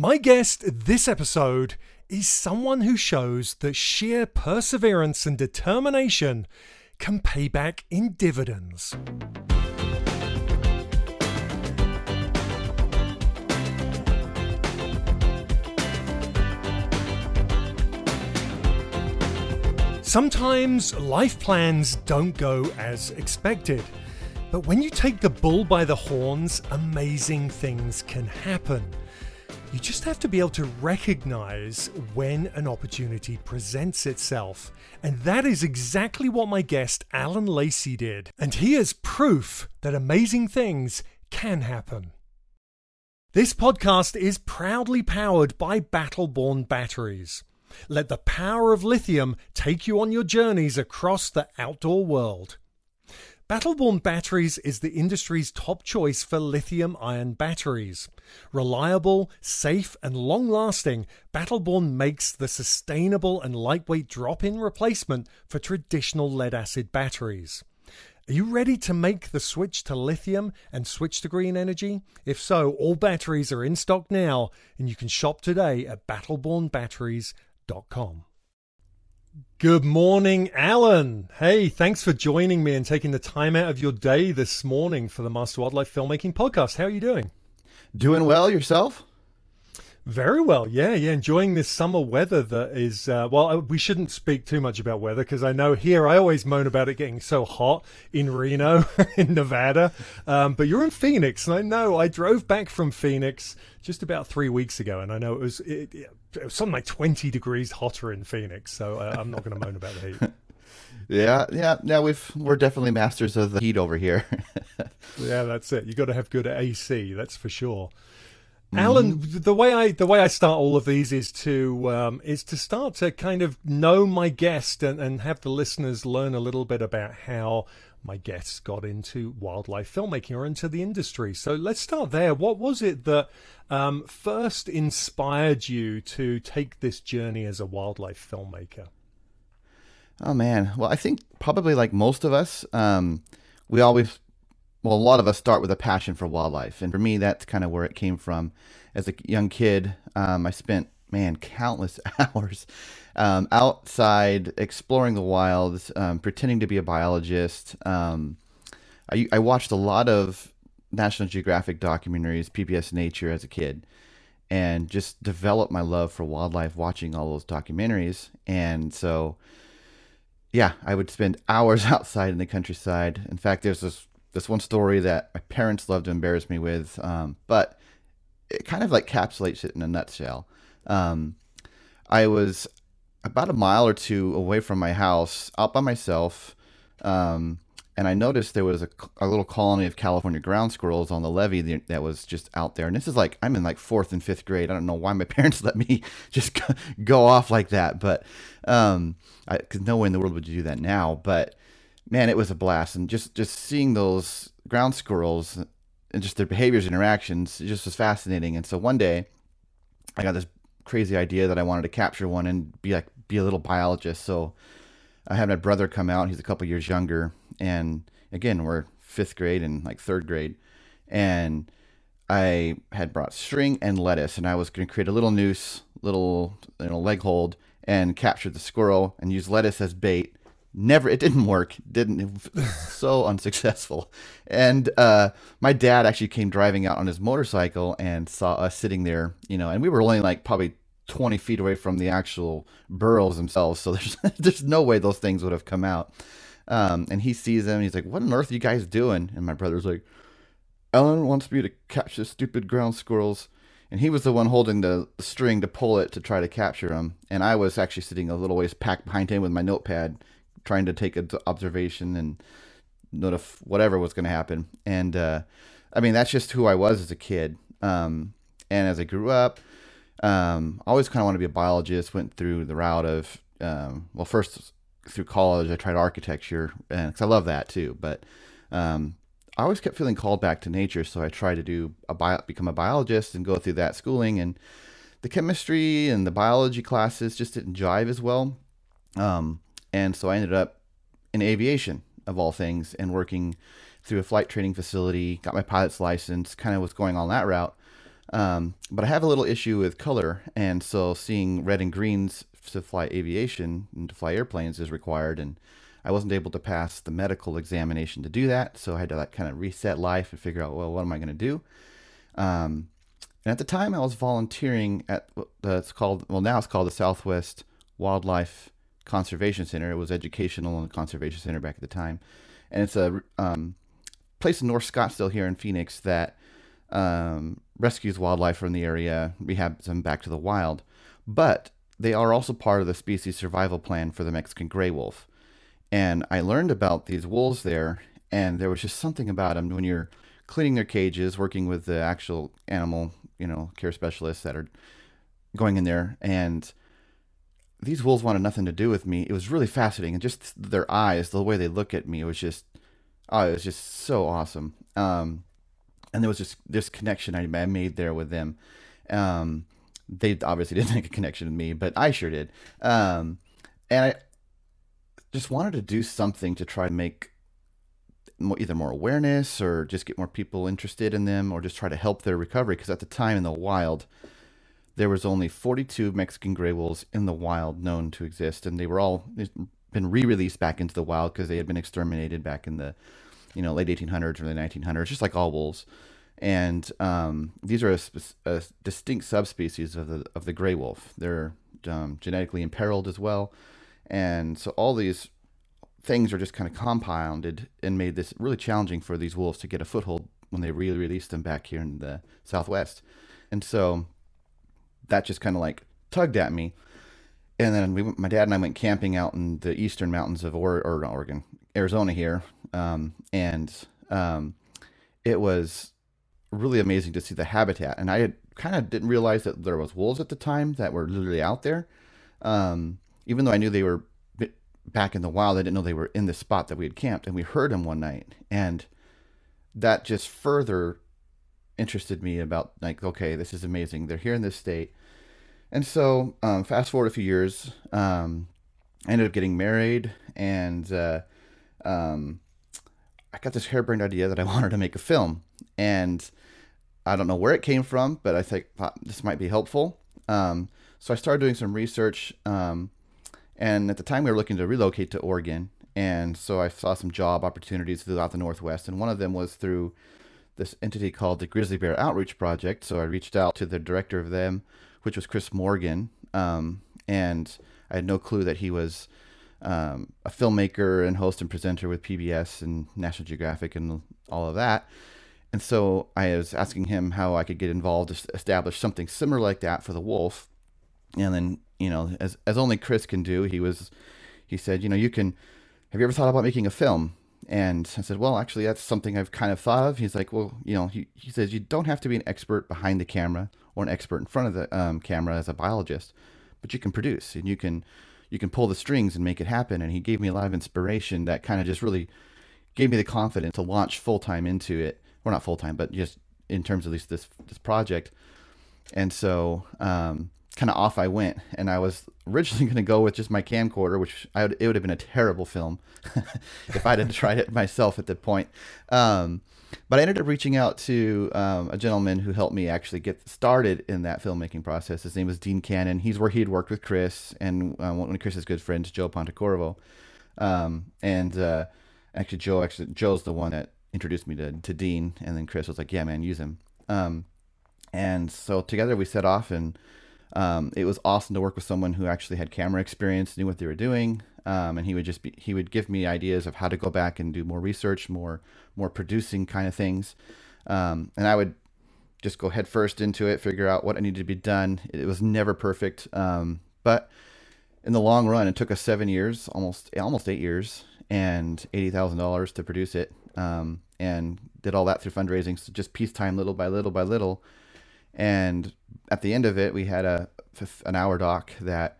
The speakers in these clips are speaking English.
My guest this episode is someone who shows that sheer perseverance and determination can pay back in dividends. Sometimes life plans don't go as expected. But when you take the bull by the horns, amazing things can happen. You just have to be able to recognize when an opportunity presents itself. And that is exactly what my guest Alan Lacey did. And he is proof that amazing things can happen. This podcast is proudly powered by Battleborn batteries. Let the power of lithium take you on your journeys across the outdoor world. Battleborn Batteries is the industry's top choice for lithium ion batteries. Reliable, safe, and long lasting, Battleborn makes the sustainable and lightweight drop in replacement for traditional lead acid batteries. Are you ready to make the switch to lithium and switch to green energy? If so, all batteries are in stock now, and you can shop today at battlebornbatteries.com. Good morning, Alan. Hey, thanks for joining me and taking the time out of your day this morning for the Master Wildlife Filmmaking Podcast. How are you doing? Doing well yourself? Very well, yeah, yeah. Enjoying this summer weather that is. Uh, well, we shouldn't speak too much about weather because I know here I always moan about it getting so hot in Reno, in Nevada. Um, but you're in Phoenix, and I know I drove back from Phoenix just about three weeks ago, and I know it was it, it was something like 20 degrees hotter in Phoenix. So uh, I'm not going to moan about the heat. Yeah, yeah. Now we've we're definitely masters of the heat over here. yeah, that's it. You got to have good AC, that's for sure. Mm-hmm. Alan, the way I the way I start all of these is to um, is to start to kind of know my guest and, and have the listeners learn a little bit about how my guests got into wildlife filmmaking or into the industry. So let's start there. What was it that um, first inspired you to take this journey as a wildlife filmmaker? Oh man, well I think probably like most of us, um, we always well, a lot of us start with a passion for wildlife, and for me, that's kind of where it came from. As a young kid, um, I spent man countless hours um, outside exploring the wilds, um, pretending to be a biologist. Um, I, I watched a lot of National Geographic documentaries, PBS Nature, as a kid, and just developed my love for wildlife watching all those documentaries. And so, yeah, I would spend hours outside in the countryside. In fact, there's this this one story that my parents love to embarrass me with, um, but it kind of like encapsulates it in a nutshell. Um, I was about a mile or two away from my house, out by myself, um, and I noticed there was a, a, little colony of California ground squirrels on the levee that was just out there. And this is like I'm in like fourth and fifth grade. I don't know why my parents let me just go off like that, but um, because no way in the world would you do that now. But man, it was a blast, and just just seeing those ground squirrels and just their behaviors, and interactions, it just was fascinating. And so one day, I got this crazy idea that I wanted to capture one and be like be a little biologist. So I had my brother come out. He's a couple years younger, and again, we're fifth grade and like third grade, and I had brought string and lettuce, and I was going to create a little noose, little you know, leg hold, and capture the squirrel and use lettuce as bait never it didn't work. Didn't so unsuccessful. And uh, my dad actually came driving out on his motorcycle and saw us sitting there you know and we were only like probably 20 feet away from the actual burrows themselves. So there's there's no way those things would have come out. Um, and he sees them and he's like what on earth are you guys doing? And my brother's like Alan wants me to catch the stupid ground squirrels. And he was the one holding the string to pull it to try to capture them and i was actually sitting a little ways packed behind him with my notepad trying to take an observation and notif whatever was going to happen. And uh, I mean, that's just who I was as a kid. Um, and as I grew up, um, I always kind of wanted to be a biologist. Went through the route of um, well, first through college, I tried architecture, and because I love that too. But um, I always kept feeling called back to nature, so I tried to do a bio, become a biologist and go through that schooling. And the chemistry and the biology classes just didn't jive as well. Um, and so I ended up in aviation, of all things, and working through a flight training facility, got my pilot's license, kind of was going on that route. Um, but I have a little issue with color, and so seeing red and greens to fly aviation and to fly airplanes is required, and I wasn't able to pass the medical examination to do that, so I had to like kind of reset life and figure out, well, what am I going to do? Um, and at the time, I was volunteering at the, it's called well now it's called the Southwest Wildlife Conservation Center. It was educational and conservation center back at the time, and it's a um, place in North Scottsdale here in Phoenix that um, rescues wildlife from the area, rehabs them back to the wild. But they are also part of the species survival plan for the Mexican gray wolf. And I learned about these wolves there, and there was just something about them when you're cleaning their cages, working with the actual animal, you know, care specialists that are going in there, and these wolves wanted nothing to do with me. It was really fascinating, and just their eyes, the way they look at me, it was just, oh, it was just so awesome. Um, and there was just this connection I made there with them. Um, they obviously didn't make a connection with me, but I sure did. Um, and I just wanted to do something to try to make either more awareness or just get more people interested in them or just try to help their recovery. Because at the time in the wild, there was only 42 Mexican gray wolves in the wild known to exist, and they were all been re-released back into the wild because they had been exterminated back in the you know late 1800s, early 1900s, just like all wolves. And um, these are a, a, distinct subspecies of the of the gray wolf. They're um, genetically imperiled as well, and so all these things are just kind of compounded and made this really challenging for these wolves to get a foothold when they re-released them back here in the Southwest. And so that just kind of like tugged at me. And then we, my dad and I went camping out in the eastern mountains of or- or Oregon, Arizona here, um, and um, it was really amazing to see the habitat. And I had kind of didn't realize that there was wolves at the time that were literally out there. Um, even though I knew they were back in the wild, I didn't know they were in the spot that we had camped. And we heard them one night, and that just further interested me about like, okay, this is amazing. They're here in this state. And so, um, fast forward a few years, um, I ended up getting married, and uh, um, I got this harebrained idea that I wanted to make a film, and I don't know where it came from, but I think this might be helpful. Um, so I started doing some research, um, and at the time we were looking to relocate to Oregon, and so I saw some job opportunities throughout the Northwest, and one of them was through this entity called the Grizzly Bear Outreach Project. So I reached out to the director of them, which was Chris Morgan, um, and I had no clue that he was um, a filmmaker and host and presenter with PBS and National Geographic and all of that. And so I was asking him how I could get involved to establish something similar like that for the wolf. And then, you know, as, as only Chris can do, he was, he said, you know, you can, have you ever thought about making a film? And I said, well, actually, that's something I've kind of thought of. He's like, well, you know, he, he says, you don't have to be an expert behind the camera or an expert in front of the um, camera as a biologist, but you can produce and you can, you can pull the strings and make it happen. And he gave me a lot of inspiration that kind of just really gave me the confidence to launch full time into it. Well, not full time, but just in terms of at least this this project. And so, um, kind of off I went. And I was originally going to go with just my camcorder, which would, it would have been a terrible film if I had tried it myself at that point. Um, but I ended up reaching out to um, a gentleman who helped me actually get started in that filmmaking process. His name was Dean Cannon. He's where he had worked with Chris and uh, one of Chris's good friends, Joe Pontecorvo. Um, and uh, actually, Joe actually Joe's the one that introduced me to, to Dean, and then Chris was like, "Yeah, man, use him." Um, and so together we set off, and um, it was awesome to work with someone who actually had camera experience, knew what they were doing, um, and he would just be he would give me ideas of how to go back and do more research, more more producing kind of things, um, and I would just go headfirst into it, figure out what I needed to be done. It was never perfect, um, but in the long run, it took us seven years, almost almost eight years, and eighty thousand dollars to produce it, um, and did all that through fundraising, so just peacetime, little by little by little, and at the end of it, we had a an hour doc that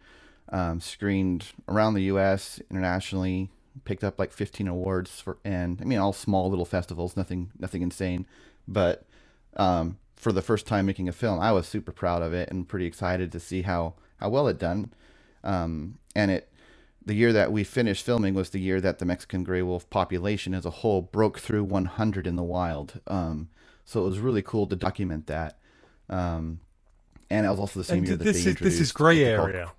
um, screened around the U.S. internationally, picked up like 15 awards for, and I mean all small little festivals, nothing nothing insane, but um, for the first time making a film, I was super proud of it and pretty excited to see how how well it done. Um, and it the year that we finished filming was the year that the Mexican gray wolf population as a whole broke through 100 in the wild. Um, so it was really cool to document that. Um, and it was also the same And year that this they is this is gray what called- area.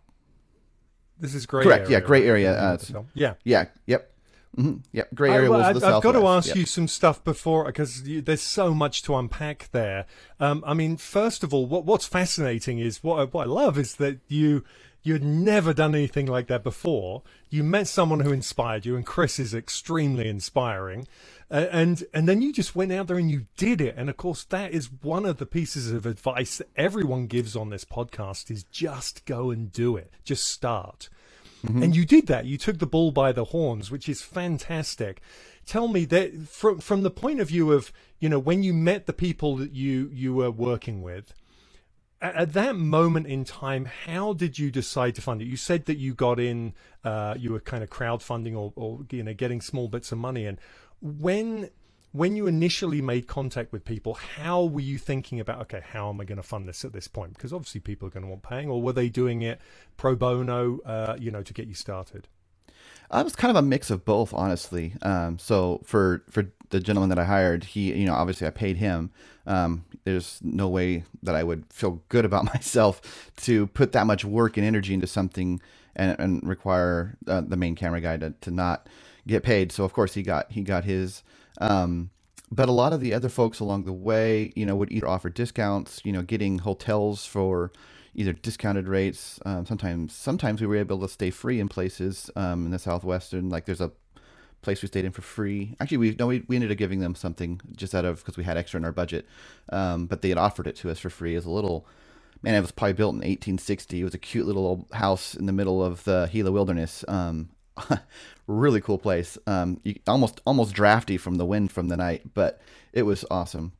This is gray Correct, area. yeah, gray area, uh, yeah. Yeah. Yep. hmm Yep. Gray area well, was I, the I've got to ask yep. you some stuff before because there's so much to unpack there. Um, I mean, first of all, what what's fascinating is what what I love is that you you had never done anything like that before. You met someone who inspired you, and Chris is extremely inspiring. Uh, and and then you just went out there and you did it. And of course, that is one of the pieces of advice that everyone gives on this podcast: is just go and do it. Just start. And you did that. You took the bull by the horns, which is fantastic. Tell me that from from the point of view of you know when you met the people that you you were working with, at, at that moment in time, how did you decide to fund it? You said that you got in, uh, you were kind of crowdfunding or, or you know getting small bits of money. And when when you initially made contact with people, how were you thinking about, okay, how am I going to fund this at this point? Because obviously people are going to want paying, or were they doing it pro bono, uh, you know, to get you started? I was kind of a mix of both, honestly. Um, so for for the gentleman that I hired, he, you know, obviously I paid him. Um, there's no way that I would feel good about myself to put that much work and energy into something and, and require uh, the main camera guy to, to not get paid. So of course he got he got his. Um, but a lot of the other folks along the way, you know, would either offer discounts, you know, getting hotels for either discounted rates. Um, sometimes, sometimes we were able to stay free in places um, in the southwestern. Like there's a place we stayed in for free. Actually, we no, we, we ended up giving them something just out of because we had extra in our budget. Um, but they had offered it to us for free as a little. Man, it was probably built in 1860. It was a cute little old house in the middle of the Gila Wilderness. Um, really cool place. Um, you, almost almost drafty from the wind from the night, but it was awesome.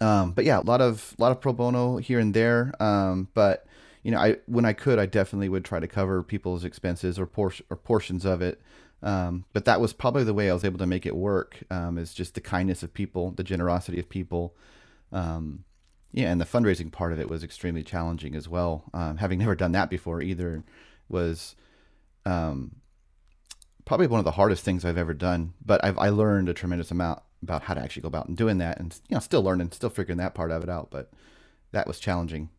Um, but yeah, a lot of lot of pro bono here and there. Um, but you know, I when I could, I definitely would try to cover people's expenses or por- or portions of it. Um, but that was probably the way I was able to make it work. Um, is just the kindness of people, the generosity of people. Um, yeah, and the fundraising part of it was extremely challenging as well. Um, having never done that before either was um, probably one of the hardest things I've ever done. But I've I learned a tremendous amount about how to actually go about and doing that, and you know, still learning, still figuring that part of it out. But that was challenging.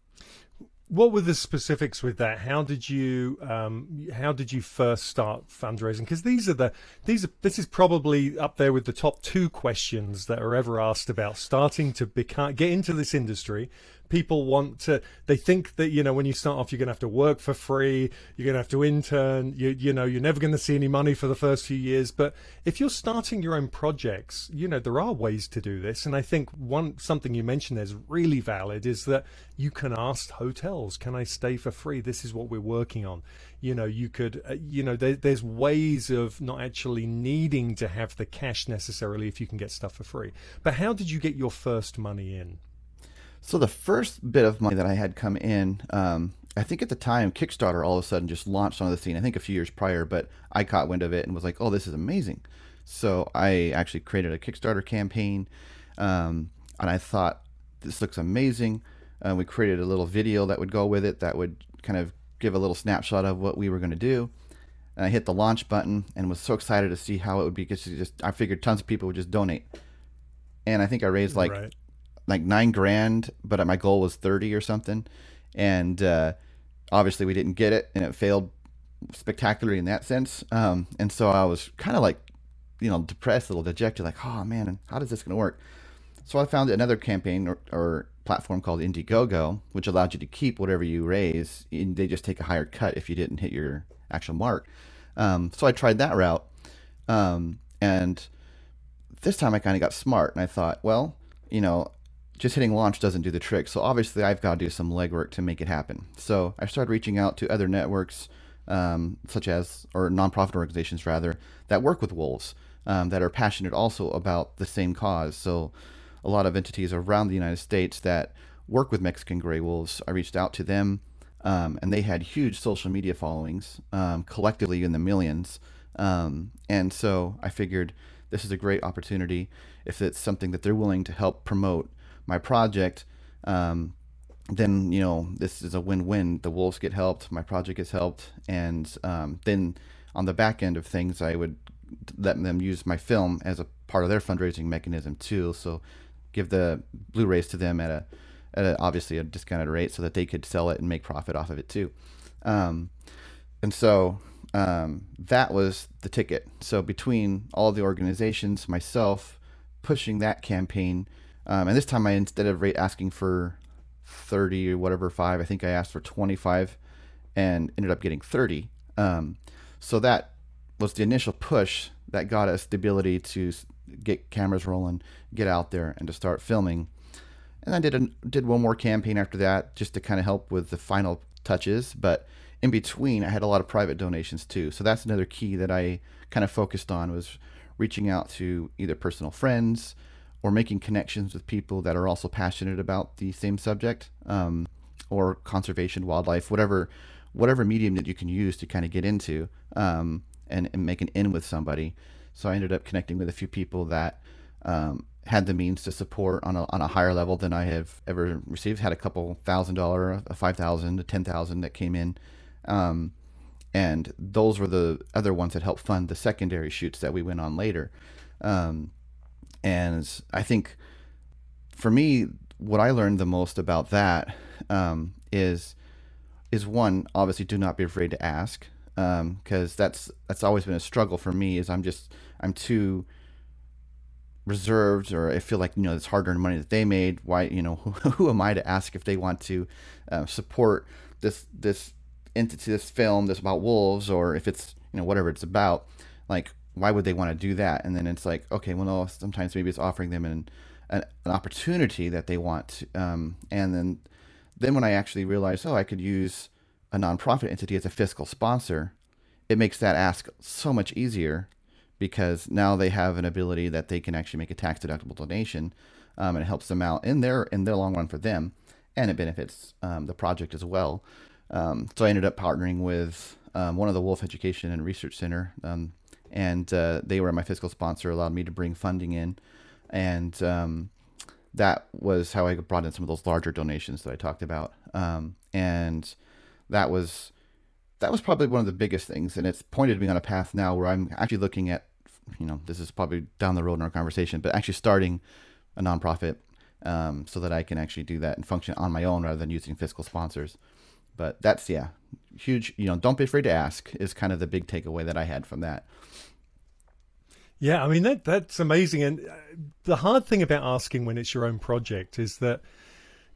What were the specifics with that? How did you um, how did you first start fundraising? Because these are the these are this is probably up there with the top two questions that are ever asked about starting to become get into this industry. People want to they think that you know when you start off you're going to have to work for free, you're going to have to intern, you you know you're never going to see any money for the first few years. But if you're starting your own projects, you know there are ways to do this, and I think one something you mentioned is really valid is that you can ask hotels, "Can I stay for free? This is what we're working on." You know, you could, uh, you know, there, there's ways of not actually needing to have the cash necessarily if you can get stuff for free. But how did you get your first money in? So the first bit of money that I had come in, um, I think at the time Kickstarter all of a sudden just launched onto the scene. I think a few years prior, but I caught wind of it and was like, "Oh, this is amazing!" So I actually created a Kickstarter campaign, um, and I thought this looks amazing. Uh, we created a little video that would go with it that would kind of give a little snapshot of what we were going to do. And I hit the launch button and was so excited to see how it would be because just I figured tons of people would just donate. And I think I raised like right. Like nine grand, but my goal was 30 or something. And uh, obviously we didn't get it and it failed spectacularly in that sense. Um, and so I was kind of like, you know, depressed, a little dejected, like, oh man, how is this going to work? So I found another campaign or, or platform called Indiegogo, which allowed you to keep whatever you raise. And they just take a higher cut if you didn't hit your actual mark. Um, so I tried that route. Um, and this time I kind of got smart and I thought, well, you know, just hitting launch doesn't do the trick. So obviously I've got to do some legwork to make it happen. So I started reaching out to other networks, um, such as, or nonprofit organizations rather, that work with wolves, um, that are passionate also about the same cause. So a lot of entities around the United States that work with Mexican gray wolves, I reached out to them. Um, and they had huge social media followings, um, collectively in the millions. Um, and so I figured this is a great opportunity if it's something that they're willing to help promote my project. Um, then you know this is a win-win. The wolves get helped, my project is helped, and um, then on the back end of things, I would let them use my film as a part of their fundraising mechanism too. So give the Blu-rays to them at a at a, obviously a discounted rate so that they could sell it and make profit off of it too. Um, and so um, that was the ticket. So between all the organizations, myself pushing that campaign, um, and this time I instead of rate asking for 30 or whatever five, I think I asked for 25 and ended up getting 30. Um, so that was the initial push that got us the ability to get cameras rolling, get out there, and to start filming. And I did a, did one more campaign after that just to kind of help with the final touches. But in between, I had a lot of private donations too. So that's another key that I kind of focused on was reaching out to either personal friends or making connections with people that are also passionate about the same subject um, or conservation, wildlife, whatever whatever medium that you can use to kind of get into um, and, and make an in with somebody. So I ended up connecting with a few people that um, had the means to support on a, on a higher level than I have ever received. Had a couple thousand dollar, a five thousand, a ten thousand that came in, um, and those were the other ones that helped fund the secondary shoots that we went on later. Um, and I think for me, what I learned the most about that um, is is one obviously do not be afraid to ask because um, that's that's always been a struggle for me. Is I'm just I'm too reserved, or I feel like you know it's hard-earned money that they made. Why you know who, who am I to ask if they want to uh, support this this entity, this film, this about wolves, or if it's you know whatever it's about. Like why would they want to do that? And then it's like okay, well no, sometimes maybe it's offering them an an, an opportunity that they want, um, and then then when I actually realized, oh, I could use a nonprofit entity as a fiscal sponsor, it makes that ask so much easier because now they have an ability that they can actually make a tax deductible donation, um, and it helps them out in their in their long run for them, and it benefits um, the project as well. Um, so I ended up partnering with um, one of the Wolf Education and Research Center, um, and uh, they were my fiscal sponsor, allowed me to bring funding in, and um, that was how I brought in some of those larger donations that I talked about. Um, and that was that was probably one of the biggest things, and it's pointed me on a path now where I'm actually looking at, you know, this is probably down the road in our conversation, but actually starting a nonprofit um, so that I can actually do that and function on my own rather than using fiscal sponsors. But that's yeah, huge. You know, don't be afraid to ask is kind of the big takeaway that I had from that. Yeah, I mean that that's amazing. And uh, the hard thing about asking when it's your own project is that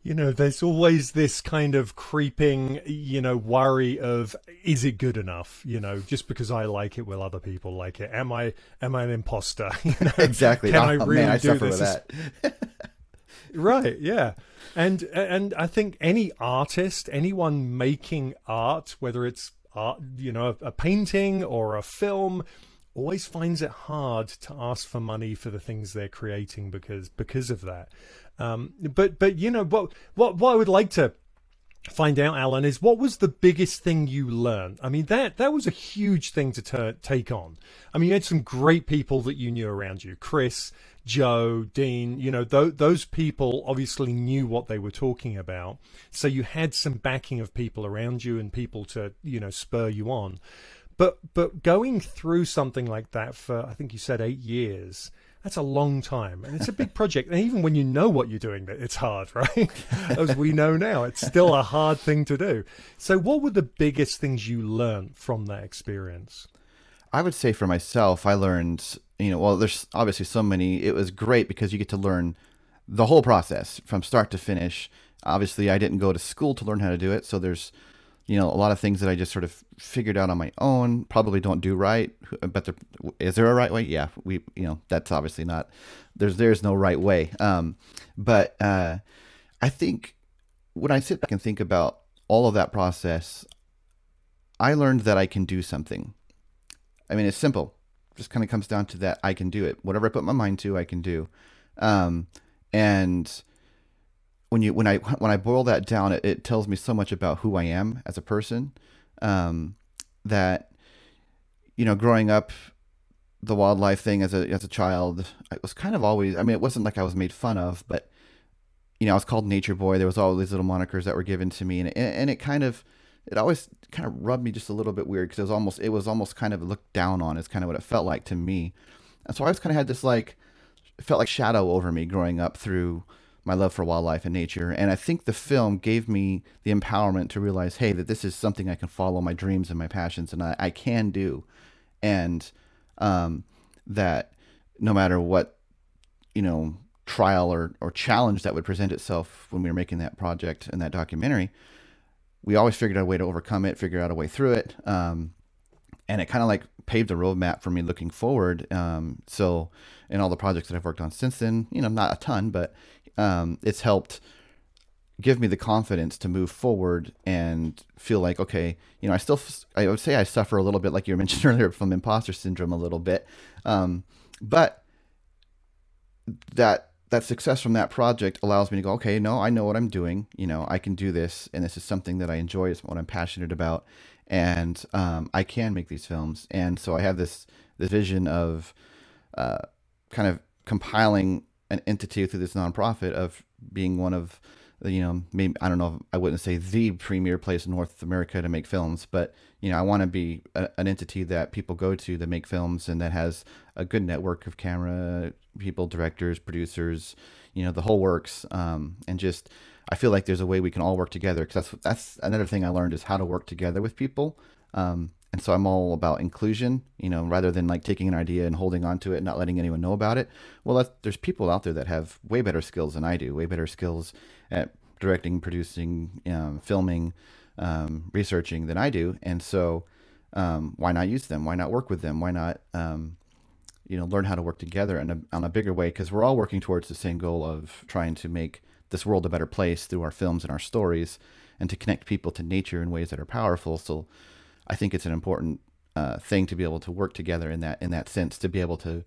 you know there's always this kind of creeping you know worry of is it good enough you know just because i like it will other people like it am i am i an imposter you know, exactly can oh, i really man, I do this that. Right yeah and and i think any artist anyone making art whether it's art you know a painting or a film always finds it hard to ask for money for the things they're creating because because of that. Um, but but you know what what what I would like to find out, Alan, is what was the biggest thing you learned? I mean that that was a huge thing to ter- take on. I mean you had some great people that you knew around you, Chris. Joe, Dean, you know, th- those people obviously knew what they were talking about. So you had some backing of people around you and people to, you know, spur you on. But but going through something like that for I think you said eight years, that's a long time, and it's a big project. And even when you know what you're doing, it's hard, right? As we know now, it's still a hard thing to do. So, what were the biggest things you learned from that experience? I would say for myself, I learned, you know, well, there's obviously so many. It was great because you get to learn the whole process from start to finish. Obviously, I didn't go to school to learn how to do it, so there's you know, a lot of things that I just sort of figured out on my own, probably don't do right. But there, is there a right way? Yeah, we, you know, that's obviously not. There's there's no right way. Um, but uh, I think when I sit back and think about all of that process, I learned that I can do something. I mean, it's simple. Just kind of comes down to that I can do it. Whatever I put my mind to, I can do. Um, and when you when I when I boil that down, it, it tells me so much about who I am as a person. Um, that you know, growing up, the wildlife thing as a as a child, I was kind of always. I mean, it wasn't like I was made fun of, but you know, I was called Nature Boy. There was all these little monikers that were given to me, and it, and it kind of it always kind of rubbed me just a little bit weird because it was almost it was almost kind of looked down on. Is kind of what it felt like to me, and so I always kind of had this like felt like shadow over me growing up through my love for wildlife and nature. And I think the film gave me the empowerment to realize, hey, that this is something I can follow my dreams and my passions, and I, I can do, and um, that no matter what you know trial or, or challenge that would present itself when we were making that project and that documentary, we always figured out a way to overcome it, figure out a way through it. Um, and it kind of like paved the roadmap for me looking forward. Um, so in all the projects that I've worked on since then, you know, not a ton, but um, it's helped give me the confidence to move forward and feel like okay you know i still i would say i suffer a little bit like you mentioned earlier from imposter syndrome a little bit um, but that that success from that project allows me to go okay no i know what i'm doing. You know i can do this and this is something that i enjoy. It's what i'm passionate about and um, i can make these films. And so i have this this vision of uh, kind of compiling an entity through this nonprofit of being one of you know, maybe I don't know, I wouldn't say the premier place in North America to make films, but you know, I want to be a, an entity that people go to to make films and that has a good network of camera people, directors, producers, you know, the whole works. Um, and just, I feel like there's a way we can all work together because that's that's another thing I learned is how to work together with people. Um, and so I'm all about inclusion, you know, rather than like taking an idea and holding on to it and not letting anyone know about it. Well, there's people out there that have way better skills than I do, way better skills at directing, producing, um, filming, um, researching than I do. And so um, why not use them? Why not work with them? Why not, um, you know, learn how to work together in a, on a bigger way? Because we're all working towards the same goal of trying to make this world a better place through our films and our stories and to connect people to nature in ways that are powerful. So I think it's an important uh, thing to be able to work together in that in that sense to be able to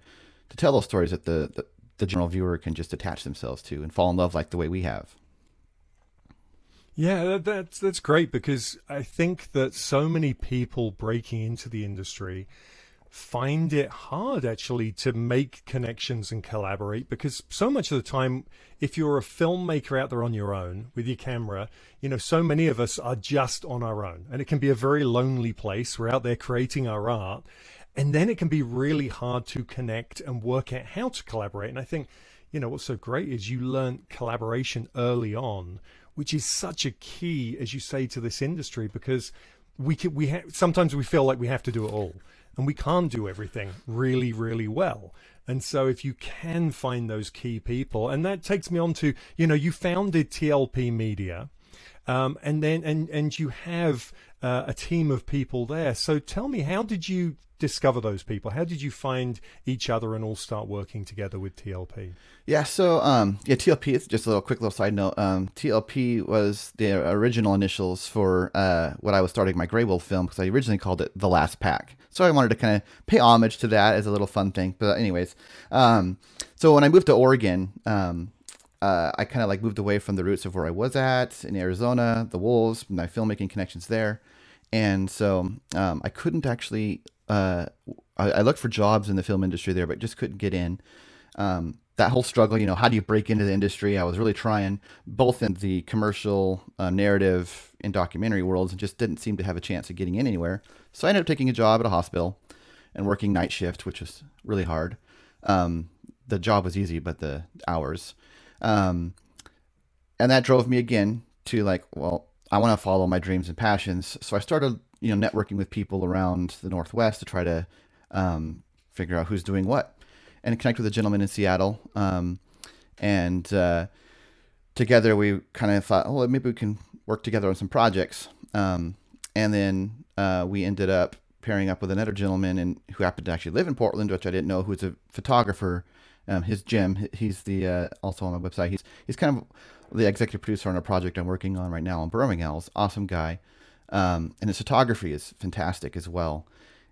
to tell those stories that the, the the general viewer can just attach themselves to and fall in love like the way we have. Yeah, that's that's great because I think that so many people breaking into the industry find it hard actually to make connections and collaborate because so much of the time if you're a filmmaker out there on your own with your camera you know so many of us are just on our own. And it can be a very lonely place. We're out there creating our art. And then it can be really hard to connect and work out how to collaborate. And i think you know what's so great is you learn collaboration early on which is such a key as you say to this industry because we can, we ha- sometimes we feel like we have to do it all and we can't do everything really, really well. And so if you can find those key people, and that takes me on to, you know, you founded TLP Media. Um, and then and and you have uh, a team of people there. So tell me, how did you discover those people? How did you find each other and all start working together with TLP? Yeah, so um, yeah, TLP. It's just a little quick little side note. Um, TLP was the original initials for uh, what I was starting my Grey Wolf film because I originally called it The Last Pack. So I wanted to kind of pay homage to that as a little fun thing. But anyways, um, so when I moved to Oregon, um, uh, I kind of like moved away from the roots of where I was at in Arizona, the wolves, my filmmaking connections there, and so um, I couldn't actually. Uh, I, I, looked for jobs in the film industry there, but just couldn't get in. Um, that whole struggle, you know, how do you break into the industry? I was really trying, both in the commercial, uh, narrative, and documentary worlds, and just didn't seem to have a chance of getting in anywhere. So I ended up taking a job at a hospital and working night shift, which was really hard. Um, the job was easy, but the hours um, and that drove me again to like, well, I want to follow my dreams and passions. So I started, you know, networking with people around the Northwest to try to um, figure out who's doing what, and connect with a gentleman in Seattle. Um, and uh, together we kind of thought, oh, maybe we can work together on some projects. Um, and then uh, we ended up pairing up with another gentleman and who happened to actually live in Portland, which I didn't know, who's a photographer um, his Jim, he's the uh, also on my website. He's he's kind of the executive producer on a project I'm working on right now on burrowing owls. Awesome guy, um, and his photography is fantastic as well.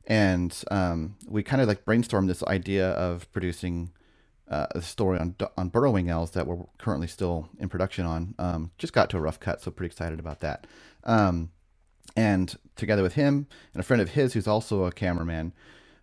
And um, we kind of like brainstormed this idea of producing uh, a story on on burrowing owls that we're currently still in production on. Um, just got to a rough cut, so pretty excited about that. Um, and together with him and a friend of his who's also a cameraman,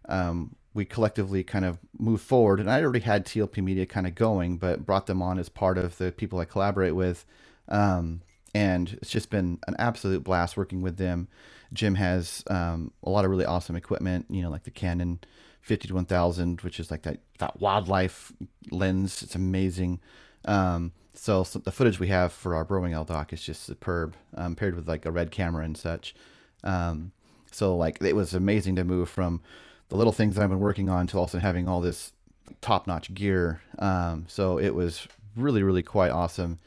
um, we collectively kind of moved forward. And I already had TLP Media kind of going, but brought them on as part of the people I collaborate with. Um, and it's just been an absolute blast working with them. Jim has um, a lot of really awesome equipment, you know, like the Canon 50 to 1000, which is like that, that wildlife lens. It's amazing. Um, so, so, the footage we have for our Burrowing Owl doc is just superb, um, paired with like a red camera and such. Um, so like it was amazing to move from the little things I've been working on to also having all this top notch gear. Um, so it was really, really quite awesome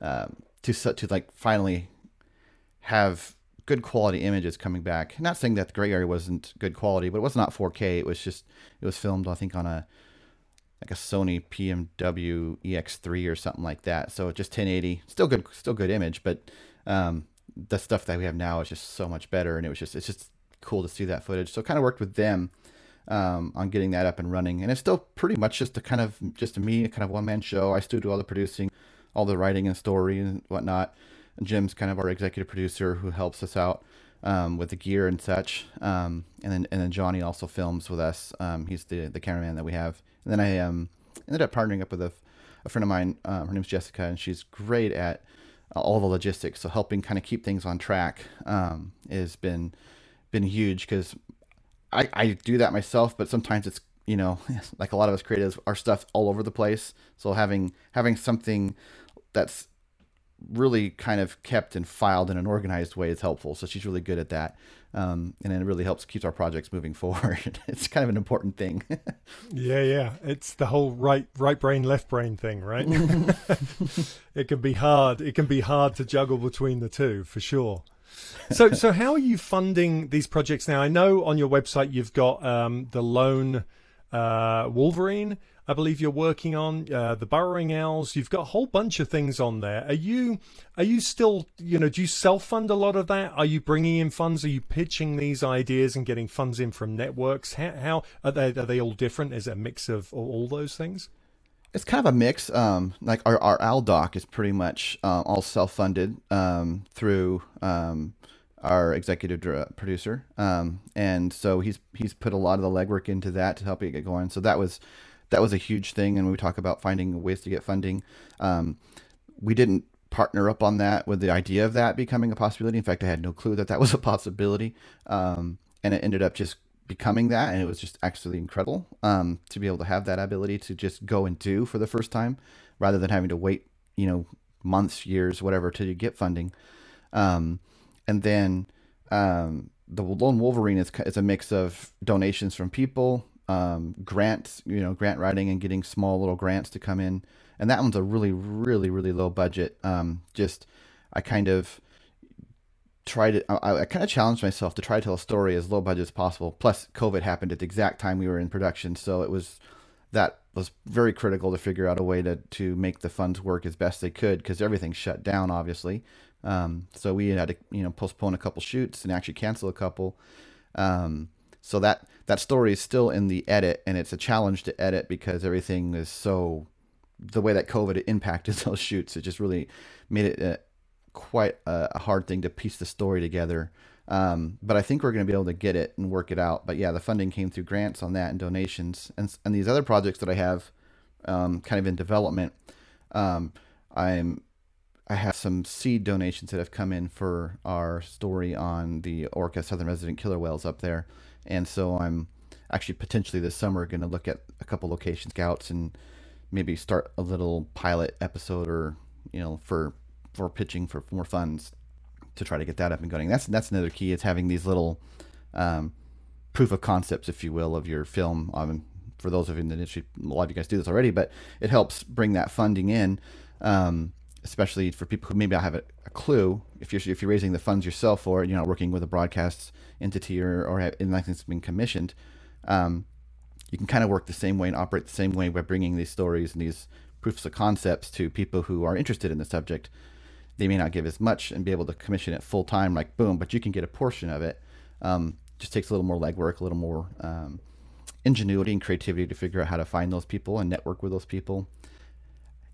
um, to to like finally have good quality images coming back. Not saying that the gray area wasn't good quality, but it was not 4K. It was just it was filmed I think on a like a Sony PMW EX3 or something like that. So just 1080, still good, still good image, but um, the stuff that we have now is just so much better, and it was just it's just cool to see that footage. So kind of worked with them um, on getting that up and running, and it's still pretty much just a kind of just me, a kind of one man show. I still do all the producing, all the writing and story and whatnot. And Jim's kind of our executive producer who helps us out um, with the gear and such. Um, and then and then Johnny also films with us. Um, he's the the cameraman that we have. And then I um, ended up partnering up with a, a friend of mine. Uh, her name's Jessica, and she's great at all the logistics. So helping kind of keep things on track um, has been been huge because I, I do that myself, but sometimes it's you know like a lot of us creatives, our stuff all over the place. So having having something that's really kind of kept and filed in an organized way is helpful. So she's really good at that. Um, and it really helps keeps our projects moving forward. it's kind of an important thing. yeah, yeah. It's the whole right right brain left brain thing, right? it can be hard. It can be hard to juggle between the two for sure. So so how are you funding these projects now? I know on your website you've got um, the lone uh, Wolverine I believe you're working on uh, the burrowing owls. You've got a whole bunch of things on there. Are you are you still you know do you self fund a lot of that? Are you bringing in funds? Are you pitching these ideas and getting funds in from networks? How, how are they are they all different? Is it a mix of all those things? It's kind of a mix. Um, like our, our owl doc is pretty much uh, all self funded um, through um, our executive producer, um, and so he's he's put a lot of the legwork into that to help it get going. So that was that was a huge thing. And we talk about finding ways to get funding. Um, we didn't partner up on that with the idea of that becoming a possibility. In fact, I had no clue that that was a possibility. And it ended up just becoming that. And it was just actually incredible um, to be able to have that ability to just go and do for the first time rather than having to wait, you know, months, years, whatever, till you get funding. Um, and then um, the Lone Wolverine is, is a mix of donations from people, um, grants, you know, grant writing and getting small little grants to come in. And that one's a really, really, really low budget. Um, just, I kind of tried to, I, I kind of challenged myself to try to tell a story as low budget as possible. Plus, COVID happened at the exact time we were in production. So it was, that was very critical to figure out a way to, to make the funds work as best they could because everything shut down, obviously. Um, so we had to, you know, postpone a couple shoots and actually cancel a couple. Um, so that that story is still in the edit, and it's a challenge to edit because everything is so the way that COVID impacted those shoots. It just really made it a, quite a, a, hard thing to piece the story together. Um, but I think we're going to be able to get it and work it out. But yeah, the funding came through grants on that and donations, and and these other projects that I have, um, kind of in development. Um, I'm I have some seed donations that have come in for our story on the orca southern resident killer whales up there and so I'm actually potentially this summer going to look at a couple location scouts and maybe start a little pilot episode or you know for for pitching for more funds to try to get that up and going. That's that's another key It's having these little um, proof of concepts, if you will, of your film. Um, for those of you in the industry, a lot of you guys do this already, but it helps bring that funding in, um, especially for people who maybe don't have a, a, clue. If you're if you're raising the funds yourself, or you're not working with a broadcast entity or, or anything that's been commissioned, um, you can kind of work the same way and operate the same way by bringing these stories and these proofs of concepts to people who are interested in the subject. They may not give as much and be able to commission it full time, like boom, but you can get a portion of it. Um, just takes a little more legwork, a little more um, ingenuity and creativity to figure out how to find those people and network with those people.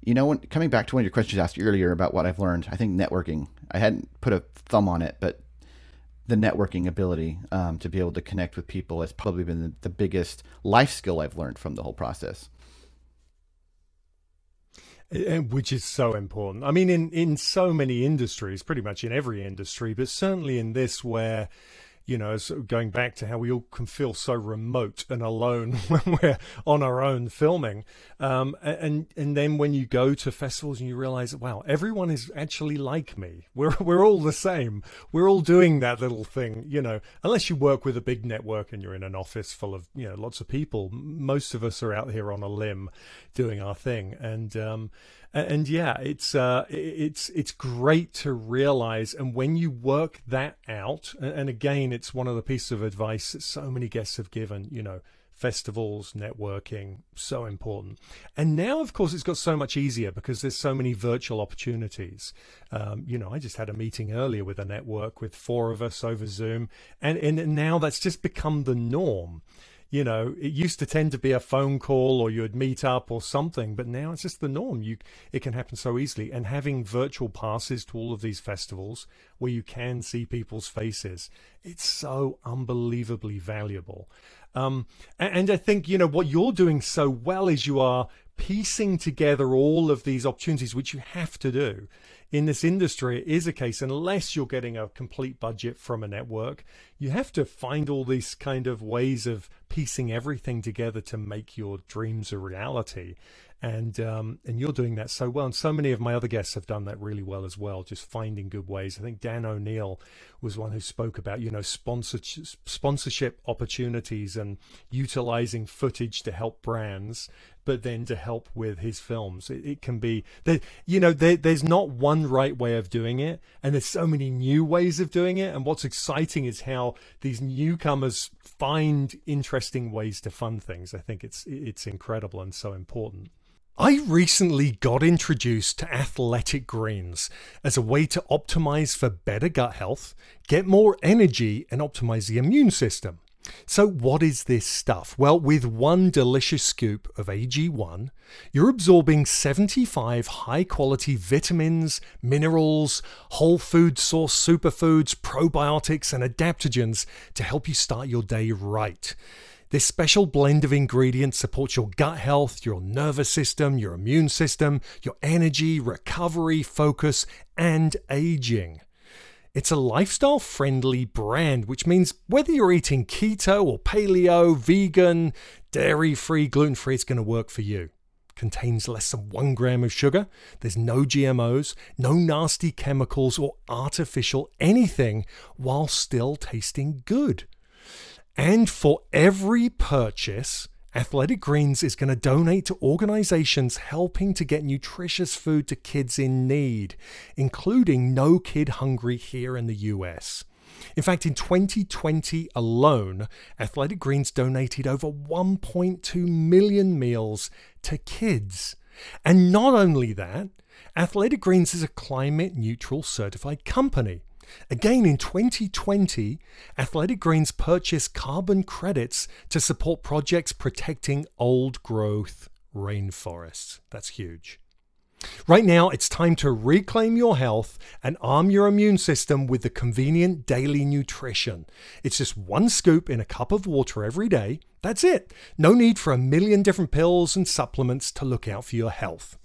You know, when, coming back to one of your questions asked earlier about what I've learned, I think networking. I hadn't put a thumb on it, but the networking ability um, to be able to connect with people has probably been the, the biggest life skill I've learned from the whole process. Which is so important. I mean, in, in so many industries, pretty much in every industry, but certainly in this, where you know, going back to how we all can feel so remote and alone when we're on our own filming. Um, and and then when you go to festivals and you realize, wow, everyone is actually like me. We're we're all the same. We're all doing that little thing, you know. Unless you work with a big network and you're in an office full of you know lots of people, most of us are out here on a limb doing our thing. And um, and yeah, it's uh, it's it's great to realize, and when you work that out, and again, it's one of the pieces of advice that so many guests have given. You know, festivals, networking, so important. And now, of course, it's got so much easier because there's so many virtual opportunities. Um, you know, I just had a meeting earlier with a network with four of us over Zoom, and and now that's just become the norm you know, it used to tend to be a phone call or you'd meet up or something, but now it's just the norm. You it can happen so easily. And having virtual passes to all of these festivals where you can see people's faces, it's so unbelievably valuable. Um, and, and I think you know what you're doing so well is you are piecing together all of these opportunities, which you have to do in this industry, is a case, unless you're getting a complete budget from a network, you have to find all these kind of ways of piecing everything together to make your dreams a reality and um, and you're doing that so well. And so many of my other guests have done that really well as well, just finding good ways. I think Dan O'Neill was one who spoke about you know sponsorship sponsorship opportunities and utilizing footage to help brands, but then to help with his films. It, it can be that you know there, there's not one right way of doing it, and there's so many new ways of doing it. And what's exciting is how these newcomers find interesting ways to fund things. I think it's it's incredible and so important. I recently got introduced to athletic greens as a way to optimize for better gut health, get more energy, and optimize the immune system. So, what is this stuff? Well, with one delicious scoop of AG1, you're absorbing 75 high quality vitamins, minerals, whole food source superfoods, probiotics, and adaptogens to help you start your day right. This special blend of ingredients supports your gut health, your nervous system, your immune system, your energy, recovery, focus, and aging. It's a lifestyle friendly brand, which means whether you're eating keto or paleo, vegan, dairy free, gluten free, it's going to work for you. Contains less than one gram of sugar. There's no GMOs, no nasty chemicals or artificial anything while still tasting good. And for every purchase, Athletic Greens is going to donate to organizations helping to get nutritious food to kids in need, including No Kid Hungry here in the US. In fact, in 2020 alone, Athletic Greens donated over 1.2 million meals to kids. And not only that, Athletic Greens is a climate neutral certified company. Again, in 2020, Athletic Greens purchased carbon credits to support projects protecting old growth rainforests. That's huge. Right now, it's time to reclaim your health and arm your immune system with the convenient daily nutrition. It's just one scoop in a cup of water every day. That's it. No need for a million different pills and supplements to look out for your health.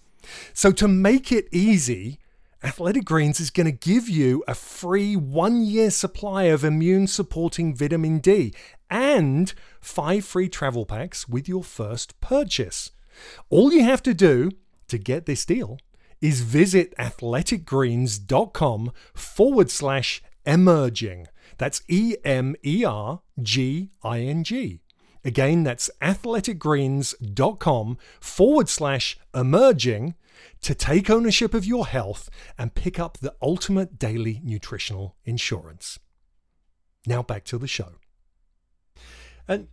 So, to make it easy, Athletic Greens is going to give you a free one year supply of immune supporting vitamin D and five free travel packs with your first purchase. All you have to do to get this deal is visit athleticgreens.com forward slash emerging. That's E M E R G I N G. Again, that's athleticgreens.com forward slash emerging to take ownership of your health and pick up the ultimate daily nutritional insurance. Now back to the show. And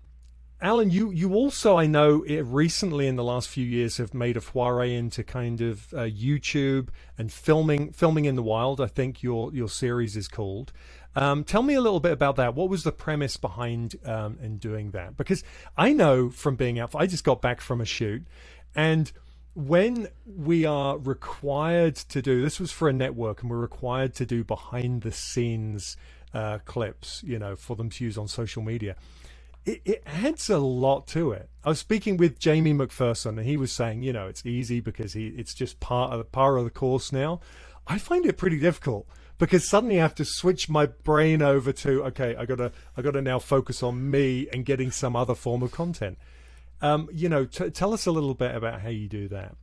Alan, you, you also, I know, eh, recently in the last few years have made a foray into kind of uh, YouTube and filming filming in the wild. I think your your series is called. Um, tell me a little bit about that. What was the premise behind um, in doing that? Because I know from being out, I just got back from a shoot, and when we are required to do this was for a network and we're required to do behind the scenes uh, clips you know for them to use on social media it, it, adds a lot to it i was speaking with jamie mcpherson and he was saying you know it's easy because he it's just part of part of the course now i find it pretty difficult because suddenly I have to switch my brain over to okay, I gotta I gotta now focus on me and getting some other form of content. Um, you know, t- tell us a little bit about how you do that.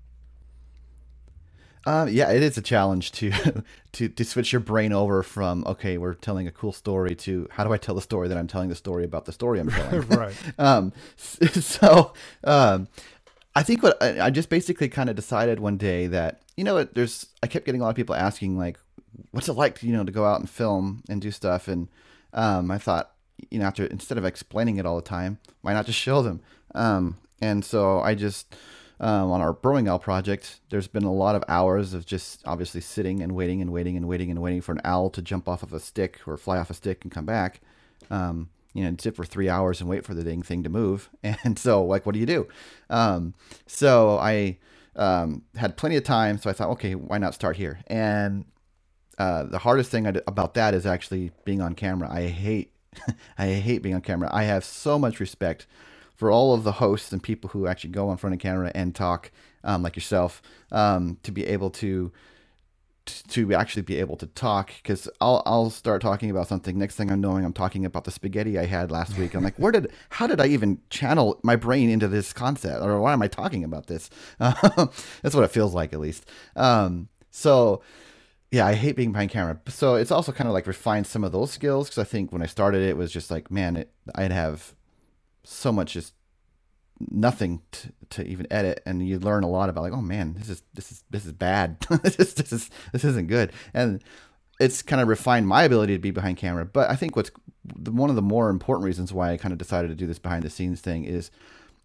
Um, yeah, it is a challenge to to to switch your brain over from okay, we're telling a cool story to how do I tell the story that I'm telling the story about the story I'm telling. right. um, so um, I think what I, I just basically kind of decided one day that you know there's I kept getting a lot of people asking like, what's it like you know to go out and film and do stuff, and um, I thought you know after instead of explaining it all the time, why not just show them? Um, and so I just um, on our Burrowing Owl project, there's been a lot of hours of just obviously sitting and waiting and waiting and waiting and waiting for an owl to jump off of a stick or fly off a stick and come back. Um, you know, sit for three hours and wait for the dang thing to move. And so, like, what do you do? Um, so I um, had plenty of time, so I thought, okay, why not start here? And uh, the hardest thing about that is actually being on camera. I hate, I hate being on camera. I have so much respect for all of the hosts and people who actually go in front of camera and talk, um, like yourself, um, to be able to to actually be able to talk because I'll I'll start talking about something. Next thing I'm knowing, I'm talking about the spaghetti I had last week. I'm like, where did how did I even channel my brain into this concept, or why am I talking about this? that's what it feels like, at least. Um, so yeah, I hate being behind camera. So it's also kind of like refined some of those skills because I think when I started, it was just like, man, it, I'd have so much just nothing to, to even edit and you learn a lot about like oh man this is this is this is bad. This, is, this is this isn't good. And it's kind of refined my ability to be behind camera but i think what's one of the more important reasons why i kind of decided to do this behind the scenes thing is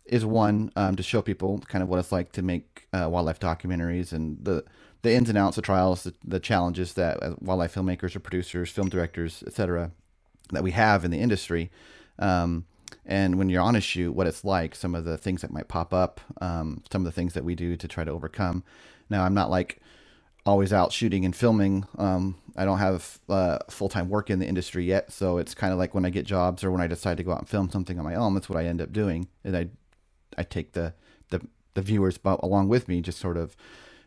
is one um, to show people kind of what it's like to make uh, wildlife documentaries and the the ins and outs of trials the, the challenges that uh, wildlife filmmakers or producers film directors etc that we have in the industry. Um, and when you're on a shoot, what it's like, some of the things that might pop up, um, some of the things that we do to try to overcome. Now, I'm not like always out shooting and filming. Um, I don't have uh, full time work in the industry yet, so it's kind of like when I get jobs or when I decide to go out and film something on my own. That's what I end up doing, and I I take the the the viewers along with me, just sort of,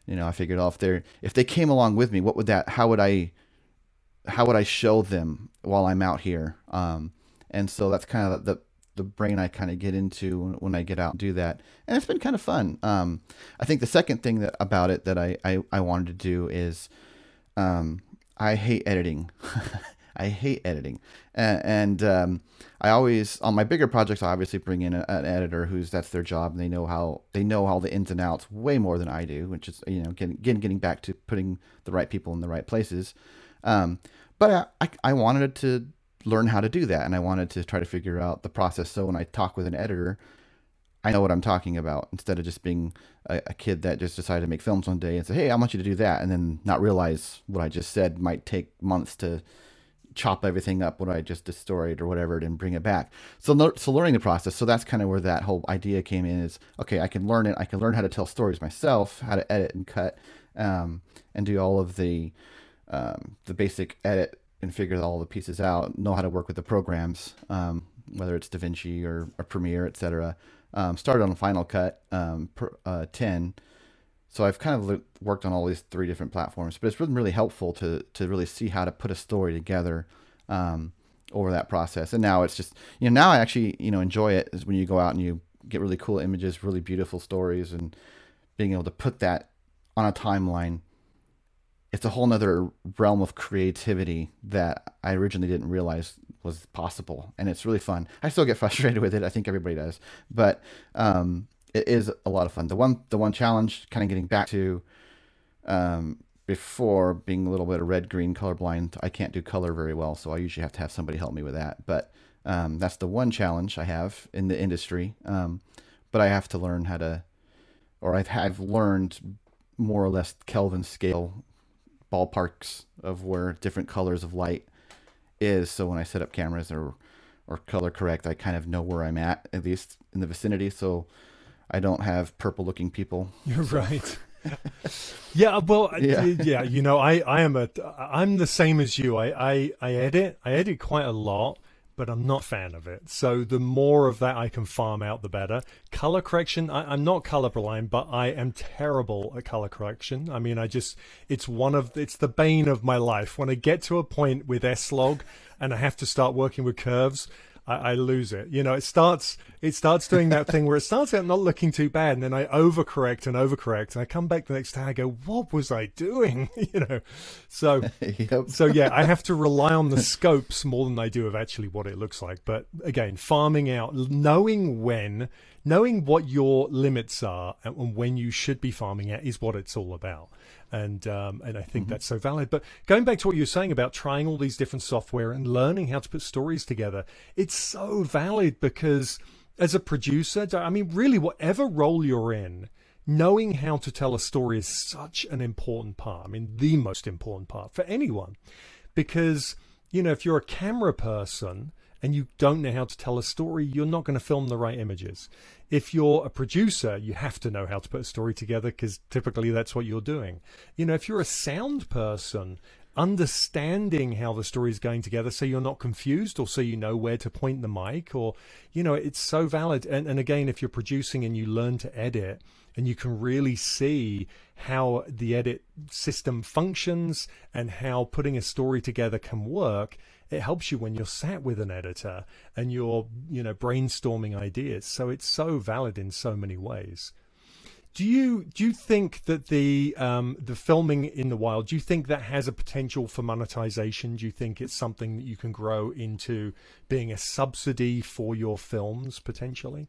you know, I figured off there if they came along with me, what would that? How would I? How would I show them while I'm out here? Um, and so that's kind of the the brain I kind of get into when I get out and do that. And it's been kind of fun. Um, I think the second thing that about it that I, I, I wanted to do is um, I hate editing. I hate editing. And, and um, I always, on my bigger projects, I obviously bring in a, an editor who's, that's their job. And they know how, they know all the ins and outs way more than I do, which is, you know, getting, getting back to putting the right people in the right places. Um, but I, I, I wanted to learn how to do that. And I wanted to try to figure out the process. So when I talk with an editor, I know what I'm talking about instead of just being a, a, kid that just decided to make films one day and say, Hey, I want you to do that. And then not realize what I just said might take months to chop everything up, what I just destroyed or whatever, and bring it back. So, so learning the process. So that's kind of where that whole idea came in is, okay, I can learn it. I can learn how to tell stories myself, how to edit and cut, um, and do all of the, um, the basic edit and figure all the pieces out, know how to work with the programs, um, whether it's DaVinci or, or Premiere, etc. Um, started on Final Cut um, per, uh, 10. So I've kind of worked on all these three different platforms, but it's been really helpful to to really see how to put a story together um, over that process. And now it's just you know now I actually you know enjoy it is when you go out and you get really cool images, really beautiful stories, and being able to put that on a timeline it's a whole nother realm of creativity that I originally didn't realize was possible. And it's really fun. I still get frustrated with it. I think everybody does, but, um, it is a lot of fun. The one, the one challenge kind of getting back to, um, before being a little bit of red green colorblind, I can't do color very well. So I usually have to have somebody help me with that. But, um, that's the one challenge I have in the industry. Um, but I have to learn how to, or I've, I've learned more or less Kelvin scale ballparks of where different colors of light is. So when I set up cameras or or color correct, I kind of know where I'm at, at least in the vicinity. So I don't have purple looking people. You're so. right. yeah, well, yeah. yeah, you know, I, I am a, I'm the same as you. I, I, I edit, I edit quite a lot, but I'm not fan of it. So the more of that I can farm out, the better. Color correction, I, am not colorblind, but I am terrible at color correction. I mean, I just, it's one of, it's the bane of my life. When I get to a point with S-Log and I have to start working with curves, I, I, lose it. You know, it starts it starts doing that thing where it starts out not looking too bad, and then I overcorrect and overcorrect, and I come back the next day, I go, "What was I doing?" you know, so yep. so yeah, I have to rely on the scopes more than I do of actually what it looks like. But again, farming out, knowing when, knowing what your limits are, and when you should be farming out is what it's all about and um, and I think mm-hmm. that's so valid. But going back to what you were saying about trying all these different software and learning how to put stories together, it's so valid because as a producer, I mean, really, whatever role you're in, knowing how to tell a story is such an important part. I mean, the most important part for anyone, because you know, if you're a camera person and you don't know how to tell a story, you're not going to film the right images. If you're a producer, you have to know how to put a story together because typically that's what you're doing. You know, if you're a sound person, understanding how the story is going together so you're not confused or so you know where to point the mic or you know it's so valid and, and again if you're producing and you learn to edit and you can really see how the edit system functions and how putting a story together can work. It helps you when you're sat with an editor and you're you know brainstorming ideas. So it's so valid in so many ways. Do you do you think that the um, the filming in the wild do you think that has a potential for monetization? Do you think it's something that you can grow into being a subsidy for your films potentially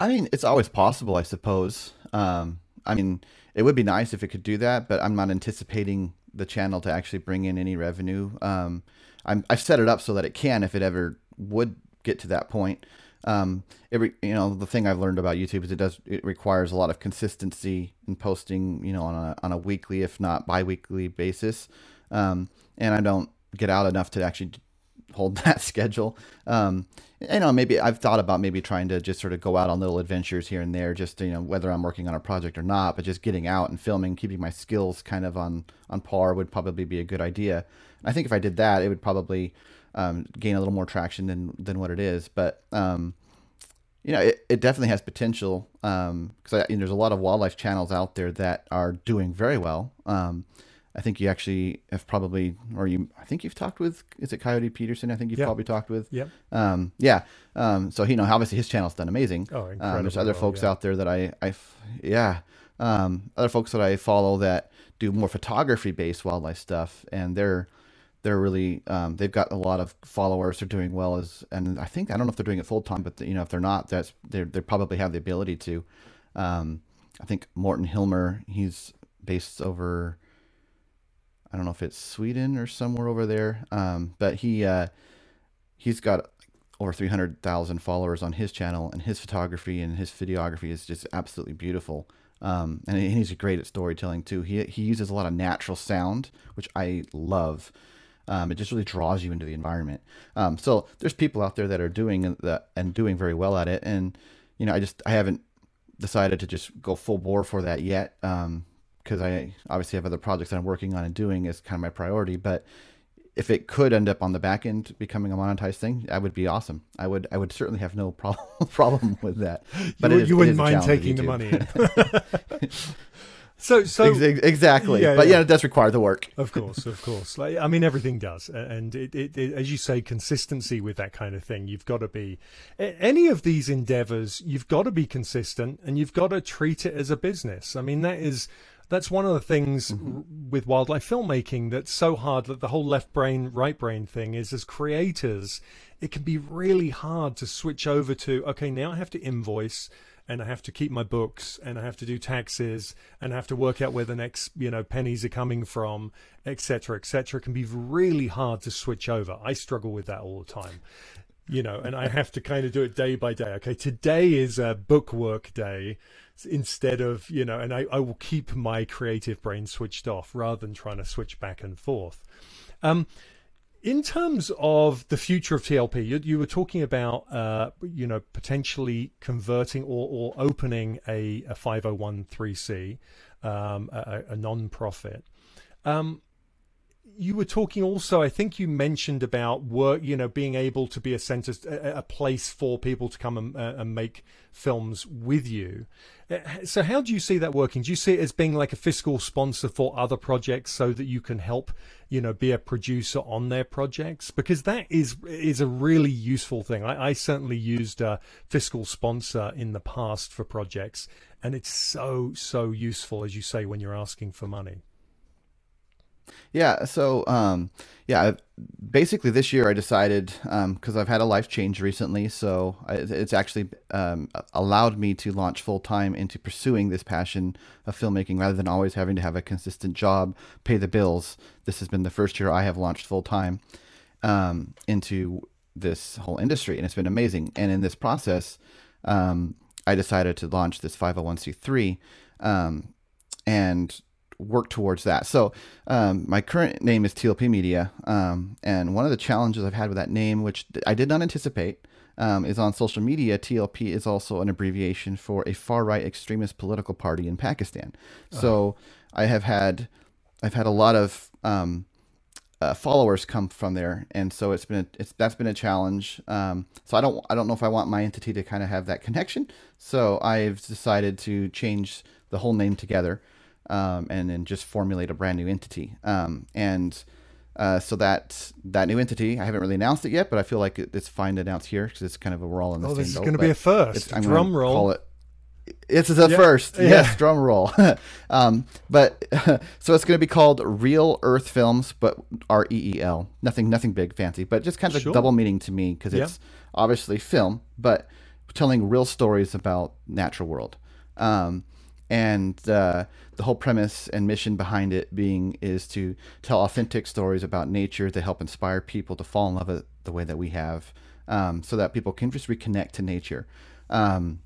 i mean it's always possible i suppose um, i mean it would be nice if it could do that but i'm not anticipating the channel to actually bring in any revenue. Um, I'm, I've set it up so that it can if it ever would get to that point. Um, every you know the thing I've learned about YouTube is it does it requires a lot of consistency in posting you know on a on a weekly if not biweekly basis, um, and I don't get out enough to actually hold that schedule. Um, you know, maybe I've thought about maybe trying to just sort of go out on little adventures here and there, just you know, whether I'm working on a project or not, but just getting out and filming, keeping my skills kind of on on par would probably be a good idea. I think if I did that, it would probably um, gain a little more traction than than what it is. But um, you know, it, it definitely has potential because um, you know, there's a lot of wildlife channels out there that are doing very well. Um, I think you actually have probably, or you, I think you've talked with, is it Coyote Peterson? I think you've probably talked with. Yep. Um, yeah. Um, so, you know, obviously his channel's done amazing. Oh, um, there's other folks yeah. out there that I, I, yeah. Um, other folks that I follow that do more photography based wildlife stuff. And they're, they're really, um, they've got a lot of followers. They're doing well as, and I think, I don't know if they're doing it full time, but you know, if they're not, that's, they they probably have the ability to. Um, I think Morton Hilmer, he's based over, I don't know if it's Sweden or somewhere over there. Um, but he uh, he's got over 300,000 followers on his channel, and his photography and his videography is just absolutely beautiful. Um, and he's great at storytelling too. He he uses a lot of natural sound, which I love. Um, it just really draws you into the environment. Um, so there's people out there that are doing that and doing very well at it. And you know, I just I haven't decided to just go full bore for that yet. Um, because I obviously have other projects that I'm working on and doing is kind of my priority. But if it could end up on the back end becoming a monetized thing, that would be awesome. I would I would certainly have no problem problem with that. But you, you wouldn't mind taking the money. so so exactly. Yeah, but yeah. yeah, it does require the work. Of course, of course. Like, I mean, everything does, and it, it, it, as you say, consistency with that kind of thing. You've got to be any of these endeavors. You've got to be consistent, and you've got to treat it as a business. I mean, that is that's one of the things mm-hmm. with wildlife filmmaking that's so hard that the whole left brain right brain thing is as creators it can be really hard to switch over to okay now i have to invoice and i have to keep my books and i have to do taxes and i have to work out where the next you know pennies are coming from etc etc it can be really hard to switch over. I struggle with that all the time you know and i have to kind of do it day by day okay today is a book work day instead of you know and I, I will keep my creative brain switched off rather than trying to switch back and forth um, in terms of the future of TLP, you, you were talking about, uh, you know, potentially converting or, or opening a, a 501c, um, a, a non-profit. Um, you were talking also. I think you mentioned about work. You know, being able to be a center, a, a place for people to come and, uh, and make films with you. Uh, so, how do you see that working? Do you see it as being like a fiscal sponsor for other projects, so that you can help, you know, be a producer on their projects? Because that is is a really useful thing. I, I certainly used a fiscal sponsor in the past for projects, and it's so so useful, as you say, when you're asking for money. Yeah. So, um, yeah, basically this year I decided because um, I've had a life change recently, so I, it's actually um, allowed me to launch full time into pursuing this passion of filmmaking rather than always having to have a consistent job, pay the bills. This has been the first year I have launched full time um, into this whole industry, and it's been amazing. And in this process, um, I decided to launch this 501c3 um, and work towards that. So um, my current name is TLP Media, um, and one of the challenges I've had with that name, which I did not anticipate, um, is on social media. TLP is also an abbreviation for a far right extremist political party in Pakistan. Uh-huh. So I have had I've had a lot of um, uh, followers come from there, and so it's been a, it's that's been a challenge. Um, so I don't I don't know if I want my entity to kind of have that connection. So I've decided to change the whole name together um, and then just formulate a brand new entity. Um, and uh, so that that new entity, I haven't really announced it yet, but I feel like it's fine to announce here because it's kind of a roll in the oh, same this is going to be a first. I'm drum roll. Call it. It's the yeah. first, yeah. yes, drum roll. um, but so it's going to be called Reel Earth Films, but R E E L. Nothing, nothing big, fancy, but just kind of sure. a double meaning to me because yeah. it's obviously film, but telling real stories about natural world. Um, and uh, the whole premise and mission behind it being is to tell authentic stories about nature to help inspire people to fall in love with the way that we have um, so that people can just reconnect to nature. Um,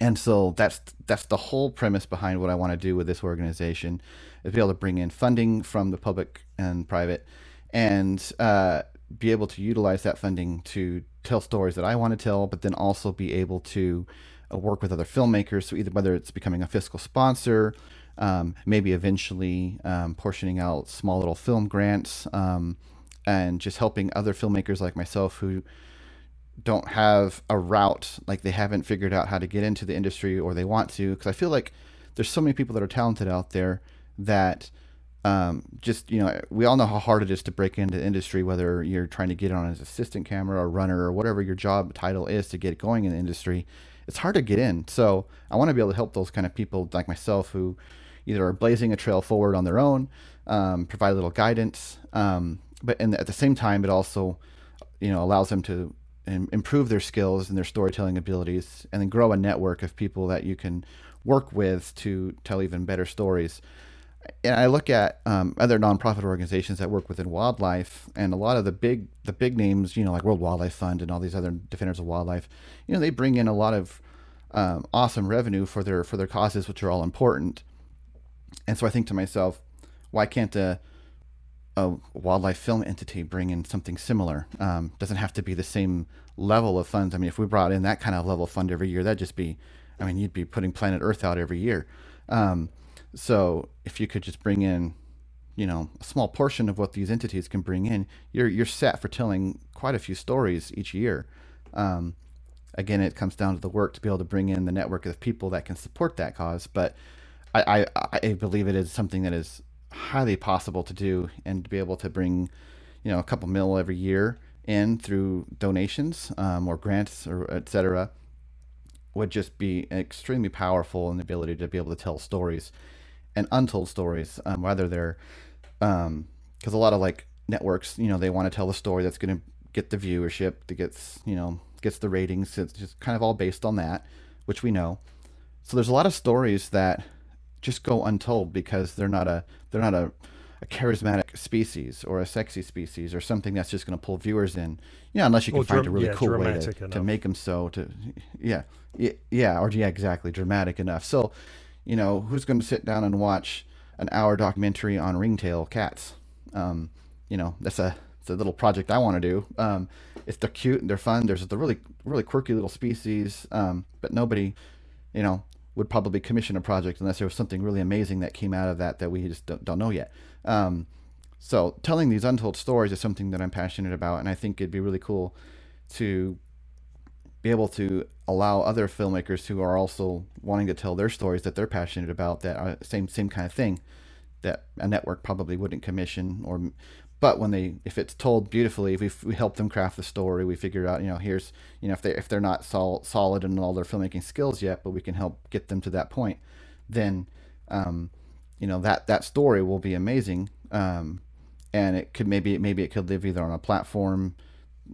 and so that's that's the whole premise behind what I want to do with this organization is be able to bring in funding from the public and private and uh, be able to utilize that funding to tell stories that I want to tell but then also be able to work with other filmmakers. So either whether it's becoming a fiscal sponsor, um, maybe eventually um, portioning out small little film grants, um, and just helping other filmmakers like myself who don't have a route, like they haven't figured out how to get into the industry or they want to. Because I feel like there's so many people that are talented out there that um, just you know we all know how hard it is to break into the industry whether you're trying to get on as assistant camera or runner or whatever your job title is to get going in the industry it's hard to get in. So I want to be able to help those kind of people like myself who either are blazing a trail forward on their own, um, provide a little guidance, um, but and at the same time, it also you know allows them to improve their skills and their storytelling abilities, and then grow a network of people that you can work with to tell even better stories and I look at um, other nonprofit organizations that work within wildlife, and a lot of the big the big names, you know, like World Wildlife Fund and all these other defenders of wildlife, you know, they bring in a lot of um, awesome revenue for their for their causes, which are all important. And so I think to myself, why can't a, a wildlife film entity bring in something similar? Um, doesn't have to be the same level of funds. I mean, if we brought in that kind of level fund every year, that'd just be, I mean, you'd be putting Planet Earth out every year. Um, so if you could just bring in, you know, a small portion of what these entities can bring in, you're you're set for telling quite a few stories each year. Um, again, it comes down to the work to be able to bring in the network of people that can support that cause. But I, I, I believe it is something that is highly possible to do and to be able to bring, you know, a couple mil every year in through donations um, or grants or etc. would just be extremely powerful in the ability to be able to tell stories and untold stories, um, whether they're because um, a lot of like networks, you know, they want to tell a story that's going to get the viewership, that gets you know gets the ratings. It's just kind of all based on that, which we know. So there's a lot of stories that just go untold because they're not a they're not a, a charismatic species or a sexy species or something that's just going to pull viewers in. You know, unless you can well, find a really yeah, cool way to, to make them so to yeah yeah or yeah exactly dramatic enough. So you know, who's going to sit down and watch an hour documentary on ringtail cats? Um, you know, that's a it's a little project I want to do. Um, if they're cute and they're fun, there's the really really quirky little species, um, but nobody, you know, would probably commission a project unless there was something really amazing that came out of that that we just don't, don't know yet. Um, So telling these untold stories is something that I'm passionate about, and I think it'd be really cool to be able to allow other filmmakers who are also wanting to tell their stories that they're passionate about that are same same kind of thing that a network probably wouldn't commission or but when they if it's told beautifully if we, we help them craft the story we figure out you know here's you know if they if they're not sol- solid in all their filmmaking skills yet but we can help get them to that point then um, you know that that story will be amazing. Um, and it could maybe maybe it could live either on a platform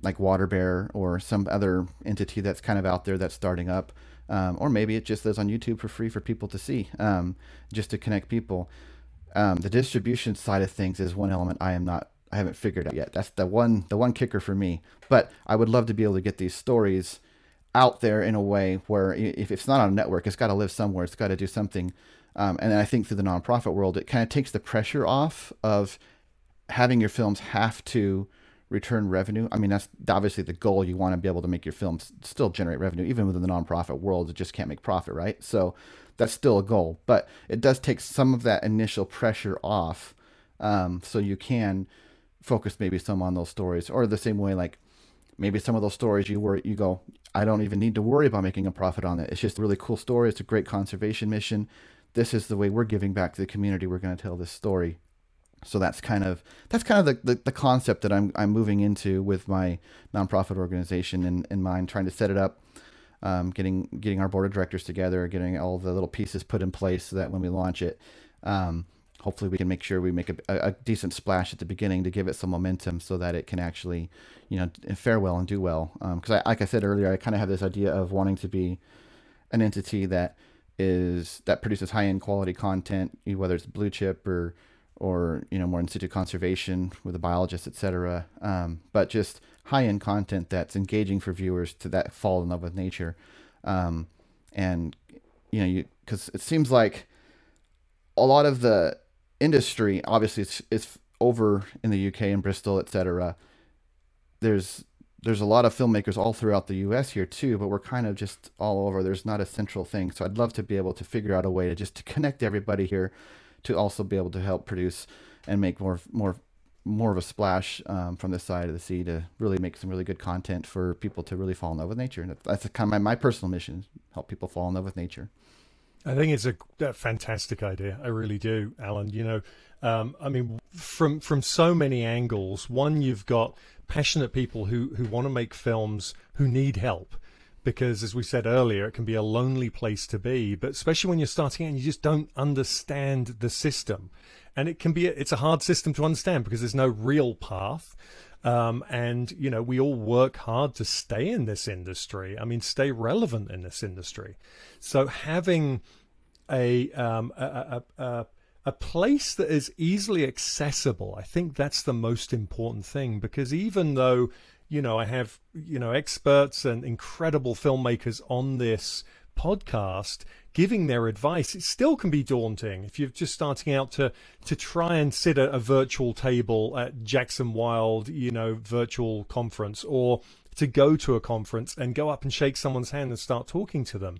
like WaterBear or some other entity that's kind of out there that's starting up, um, or maybe it just lives on YouTube for free for people to see, um, just to connect people. Um, the distribution side of things is one element I am not I haven't figured out yet. That's the one the one kicker for me. But I would love to be able to get these stories out there in a way where if it's not on a network, it's got to live somewhere. It's got to do something. Um, and I think through the nonprofit world, it kind of takes the pressure off of having your films have to return revenue. I mean, that's obviously the goal. You want to be able to make your films still generate revenue, even within the nonprofit world. It just can't make profit, right? So that's still a goal, but it does take some of that initial pressure off, um, so you can focus maybe some on those stories, or the same way like maybe some of those stories you were you go, I don't even need to worry about making a profit on it. It's just a really cool story. It's a great conservation mission. This is the way we're giving back to the community. We're going to tell this story so that's kind of that's kind of the, the, the, concept that I'm I'm moving into with my nonprofit organization in, in mind, trying to set it up, um, getting getting our board of directors together, getting all the little pieces put in place so that when we launch it, um, hopefully we can make sure we make a, a, decent splash at the beginning to give it some momentum so that it can actually, you know, fare well and do well. Because um, like I said earlier, I kind of have this idea of wanting to be an entity that is that produces high end quality content, whether it's blue chip or or you know more in situ conservation with a biologist, etc. Um, but just high end content that's engaging for viewers to that fall in love with nature, um, and you know you because it seems like a lot of the industry obviously it's, it's over in the UK and Bristol, etc. There's there's a lot of filmmakers all throughout the US here too, but we're kind of just all over. There's not a central thing. So I'd love to be able to figure out a way to just to connect everybody here to also be able to help produce and make more more more of a splash um, from this side of the sea to really make some really good content for people to really fall in love with nature. And that's kind of my, my personal mission: help people fall in love with nature. I think it's a, a fantastic idea. I really do, Alan. You know, um, I mean, from from so many angles. One, you've got passionate people who who want to make films who need help because as we said earlier it can be a lonely place to be but especially when you're starting out and you just don't understand the system. And it can be it's a hard system to understand because there's no real path. Um, and you know we all work hard to stay in this industry. I mean stay relevant in this industry. So having a um, a, a, a, a place that is easily accessible i think that's the most important thing because even though you know, I have, you know, experts and incredible filmmakers on this podcast giving their advice. It still can be daunting if you're just starting out to to try and sit at a virtual table at Jackson Wild you know virtual conference or to go to a conference and go up and shake someone's hand and start talking to them.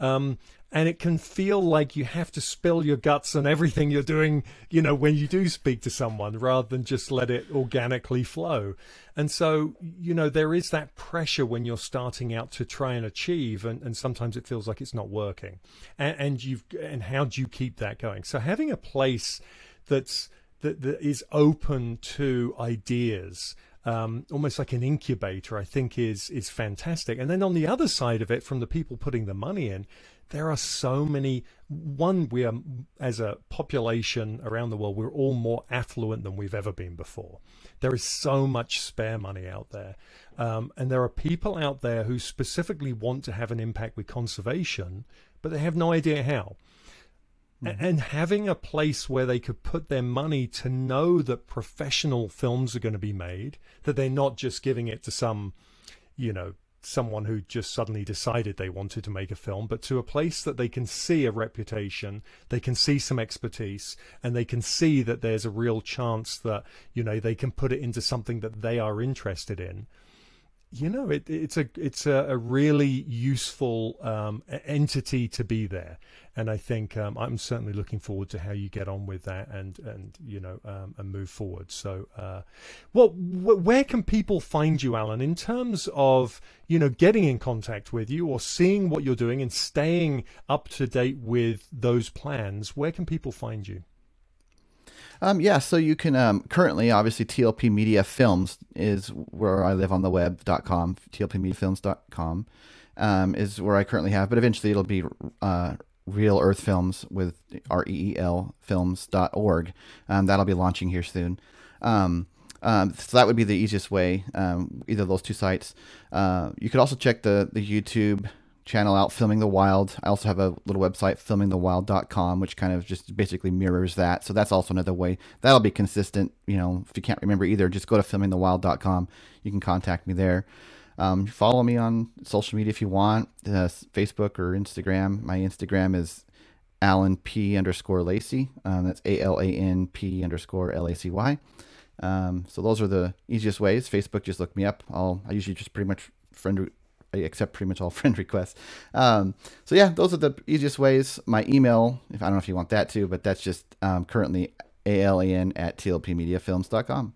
Um, and it can feel like you have to spill your guts and everything you're doing, you know, when you do speak to someone rather than just let it organically flow. And so, you know, there is that pressure when you're starting out to try and achieve, and, and sometimes it feels like it's not working. And, and you've and how do you keep that going? So having a place that's that, that is open to ideas um, almost like an incubator, I think is is fantastic. And then on the other side of it, from the people putting the money in, there are so many. One, we are as a population around the world, we're all more affluent than we've ever been before. There is so much spare money out there, um, and there are people out there who specifically want to have an impact with conservation, but they have no idea how. Mm-hmm. And having a place where they could put their money to know that professional films are going to be made, that they're not just giving it to some, you know, someone who just suddenly decided they wanted to make a film, but to a place that they can see a reputation, they can see some expertise, and they can see that there's a real chance that, you know, they can put it into something that they are interested in you know, it, it's a it's a, a really useful um, entity to be there, and I think um, I'm certainly looking forward to how you get on with that and and you know um, and move forward. So, uh, well, wh- where can people find you, Alan, in terms of you know getting in contact with you or seeing what you're doing and staying up to date with those plans? Where can people find you? Um, yeah, so you can um, currently, obviously, TLP Media Films is where I live on the web.com, tlpmediafilms.com um, is where I currently have, but eventually it'll be uh, Reel Earth Films with R E E L films.org. Um, that'll be launching here soon. Um, um, so that would be the easiest way, um, either those two sites. Uh, you could also check the, the YouTube channel out, Filming the Wild. I also have a little website, filmingthewild.com, which kind of just basically mirrors that. So that's also another way. That'll be consistent. You know, if you can't remember either, just go to filmingthewild.com. You can contact me there. Um, follow me on social media if you want, uh, Facebook or Instagram. My Instagram is Alan P underscore Lacy. Um, that's A L A N P underscore L A C Y. Um, so those are the easiest ways. Facebook, just look me up. I'll I usually just pretty much friend accept pretty much all friend requests. Um, so yeah, those are the easiest ways. My email, if I don't know if you want that too, but that's just um, currently alan at tlpmediafilms.com.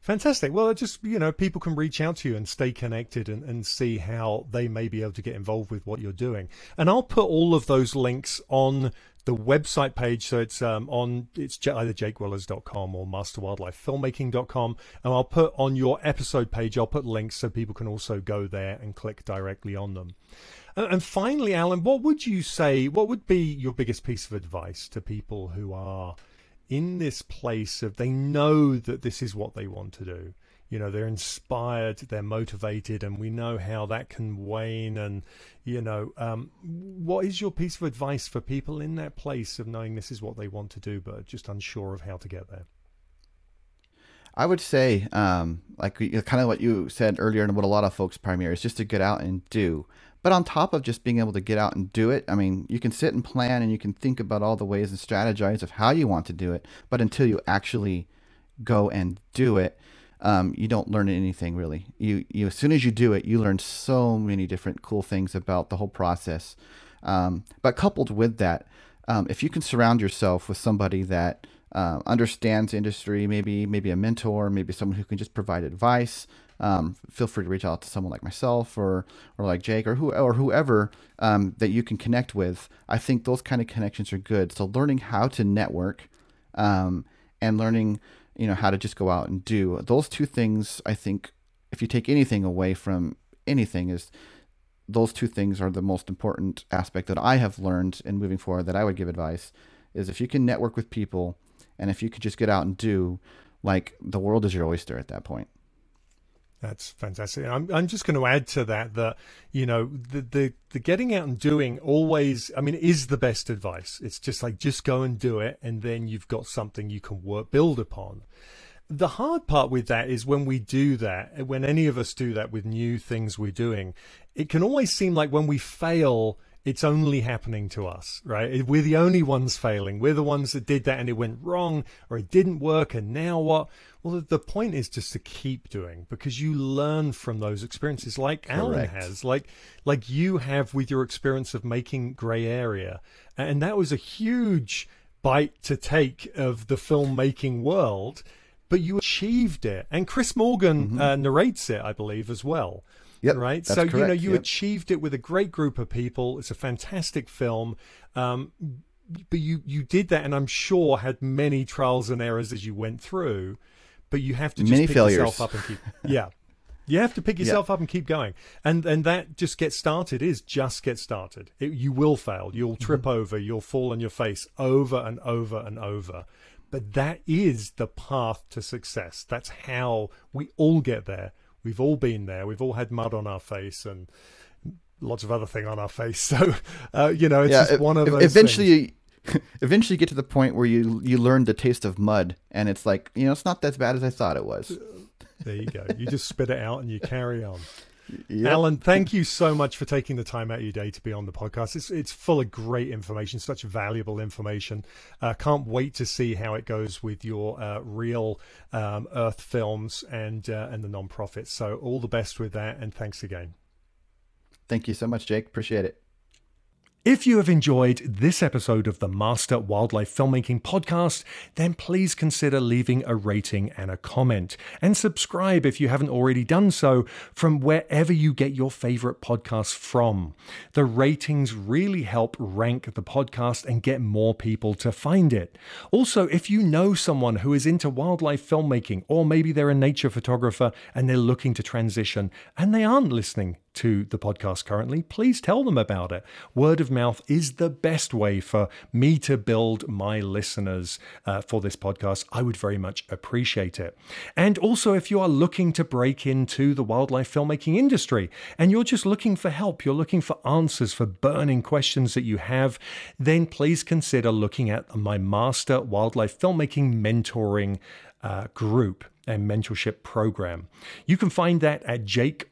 Fantastic. Well, just, you know, people can reach out to you and stay connected and, and see how they may be able to get involved with what you're doing. And I'll put all of those links on the website page. So it's um, on, it's either jakewellers.com or masterwildlifefilmmaking.com. And I'll put on your episode page, I'll put links so people can also go there and click directly on them. And finally, Alan, what would you say, what would be your biggest piece of advice to people who are in this place of they know that this is what they want to do you know they're inspired they're motivated and we know how that can wane and you know um, what is your piece of advice for people in that place of knowing this is what they want to do but just unsure of how to get there I would say, um, like kind of what you said earlier, and what a lot of folks primary is just to get out and do. But on top of just being able to get out and do it, I mean, you can sit and plan and you can think about all the ways and strategize of how you want to do it. But until you actually go and do it, um, you don't learn anything really. You, you as soon as you do it, you learn so many different cool things about the whole process. Um, but coupled with that, um, if you can surround yourself with somebody that uh, understands industry, maybe maybe a mentor, maybe someone who can just provide advice, um, feel free to reach out to someone like myself or or like Jake or who or whoever um, that you can connect with. I think those kind of connections are good. So learning how to network and learning you know how to just go out and do those two things. I think if you take anything away from anything is those two things are the most important aspect that I have learned in moving forward that I would give advice is if you can network with people and if you could just get out and do like the world is your oyster at that point. That's fantastic. I'm I'm just going to add to that that you know the the the getting out and doing always I mean is the best advice. It's just like just go and do it and then you've got something you can work build upon. The hard part with that is when we do that, when any of us do that with new things we're doing, it can always seem like when we fail it's only happening to us, right? We're the only ones failing. We're the ones that did that and it went wrong or it didn't work and now what? Well, the point is just to keep doing because you learn from those experiences like Correct. Alan has, like like you have with your experience of making Grey Area. And that was a huge bite to take of the filmmaking world, but you achieved it. And Chris Morgan mm-hmm. uh, narrates it, I believe, as well. Yep, right. so correct. you know you yep. achieved it with a great group of people. It's a fantastic film. Um, but you you did that, and I'm sure had many trials and errors as you went through. But you have to just many pick failures. yourself up and keep. Yeah, you have to pick yourself up and keep going. And and that just get started is just get started. It, you will fail. You'll trip mm-hmm. over. You'll fall on your face over and over and over. But that is the path to success. That's how we all get there We've all been there. We've all had mud on our face and lots of other thing on our face. So, uh, you know, it's yeah, just one of those. Eventually, eventually, you get to the point where you you learn the taste of mud, and it's like you know, it's not as bad as I thought it was. There you go. You just spit it out and you carry on. Yep. Alan, thank you so much for taking the time out of your day to be on the podcast. It's it's full of great information, such valuable information. Uh, can't wait to see how it goes with your uh, Reel um, Earth films and uh, and the nonprofits. So all the best with that, and thanks again. Thank you so much, Jake. Appreciate it. If you have enjoyed this episode of the Master Wildlife Filmmaking Podcast, then please consider leaving a rating and a comment. And subscribe if you haven't already done so from wherever you get your favorite podcasts from. The ratings really help rank the podcast and get more people to find it. Also, if you know someone who is into wildlife filmmaking, or maybe they're a nature photographer and they're looking to transition and they aren't listening to the podcast currently, please tell them about it. Word of mouth is the best way for me to build my listeners uh, for this podcast. I would very much appreciate it. And also, if you are looking to break into the wildlife filmmaking industry and you're just looking for help, you're looking for answers for burning questions that you have, then please consider looking at my Master Wildlife Filmmaking Mentoring uh, group and mentorship program. You can find that at Jake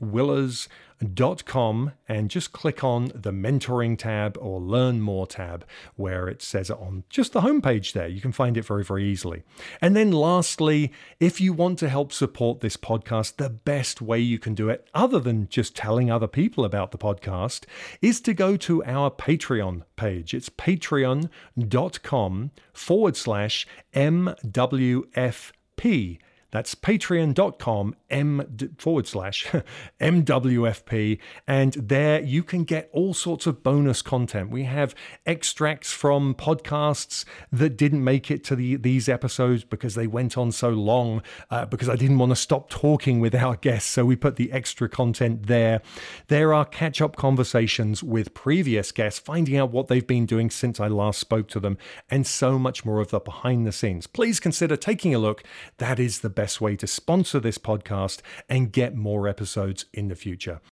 Willers com and just click on the mentoring tab or learn more tab where it says it on just the homepage there. You can find it very, very easily. And then lastly, if you want to help support this podcast, the best way you can do it, other than just telling other people about the podcast, is to go to our Patreon page. It's patreon.com forward slash MWFP. That's patreon.com M forward slash MWFP. And there you can get all sorts of bonus content. We have extracts from podcasts that didn't make it to the, these episodes because they went on so long, uh, because I didn't want to stop talking with our guests. So we put the extra content there. There are catch up conversations with previous guests, finding out what they've been doing since I last spoke to them, and so much more of the behind the scenes. Please consider taking a look. That is the best way to sponsor this podcast and get more episodes in the future.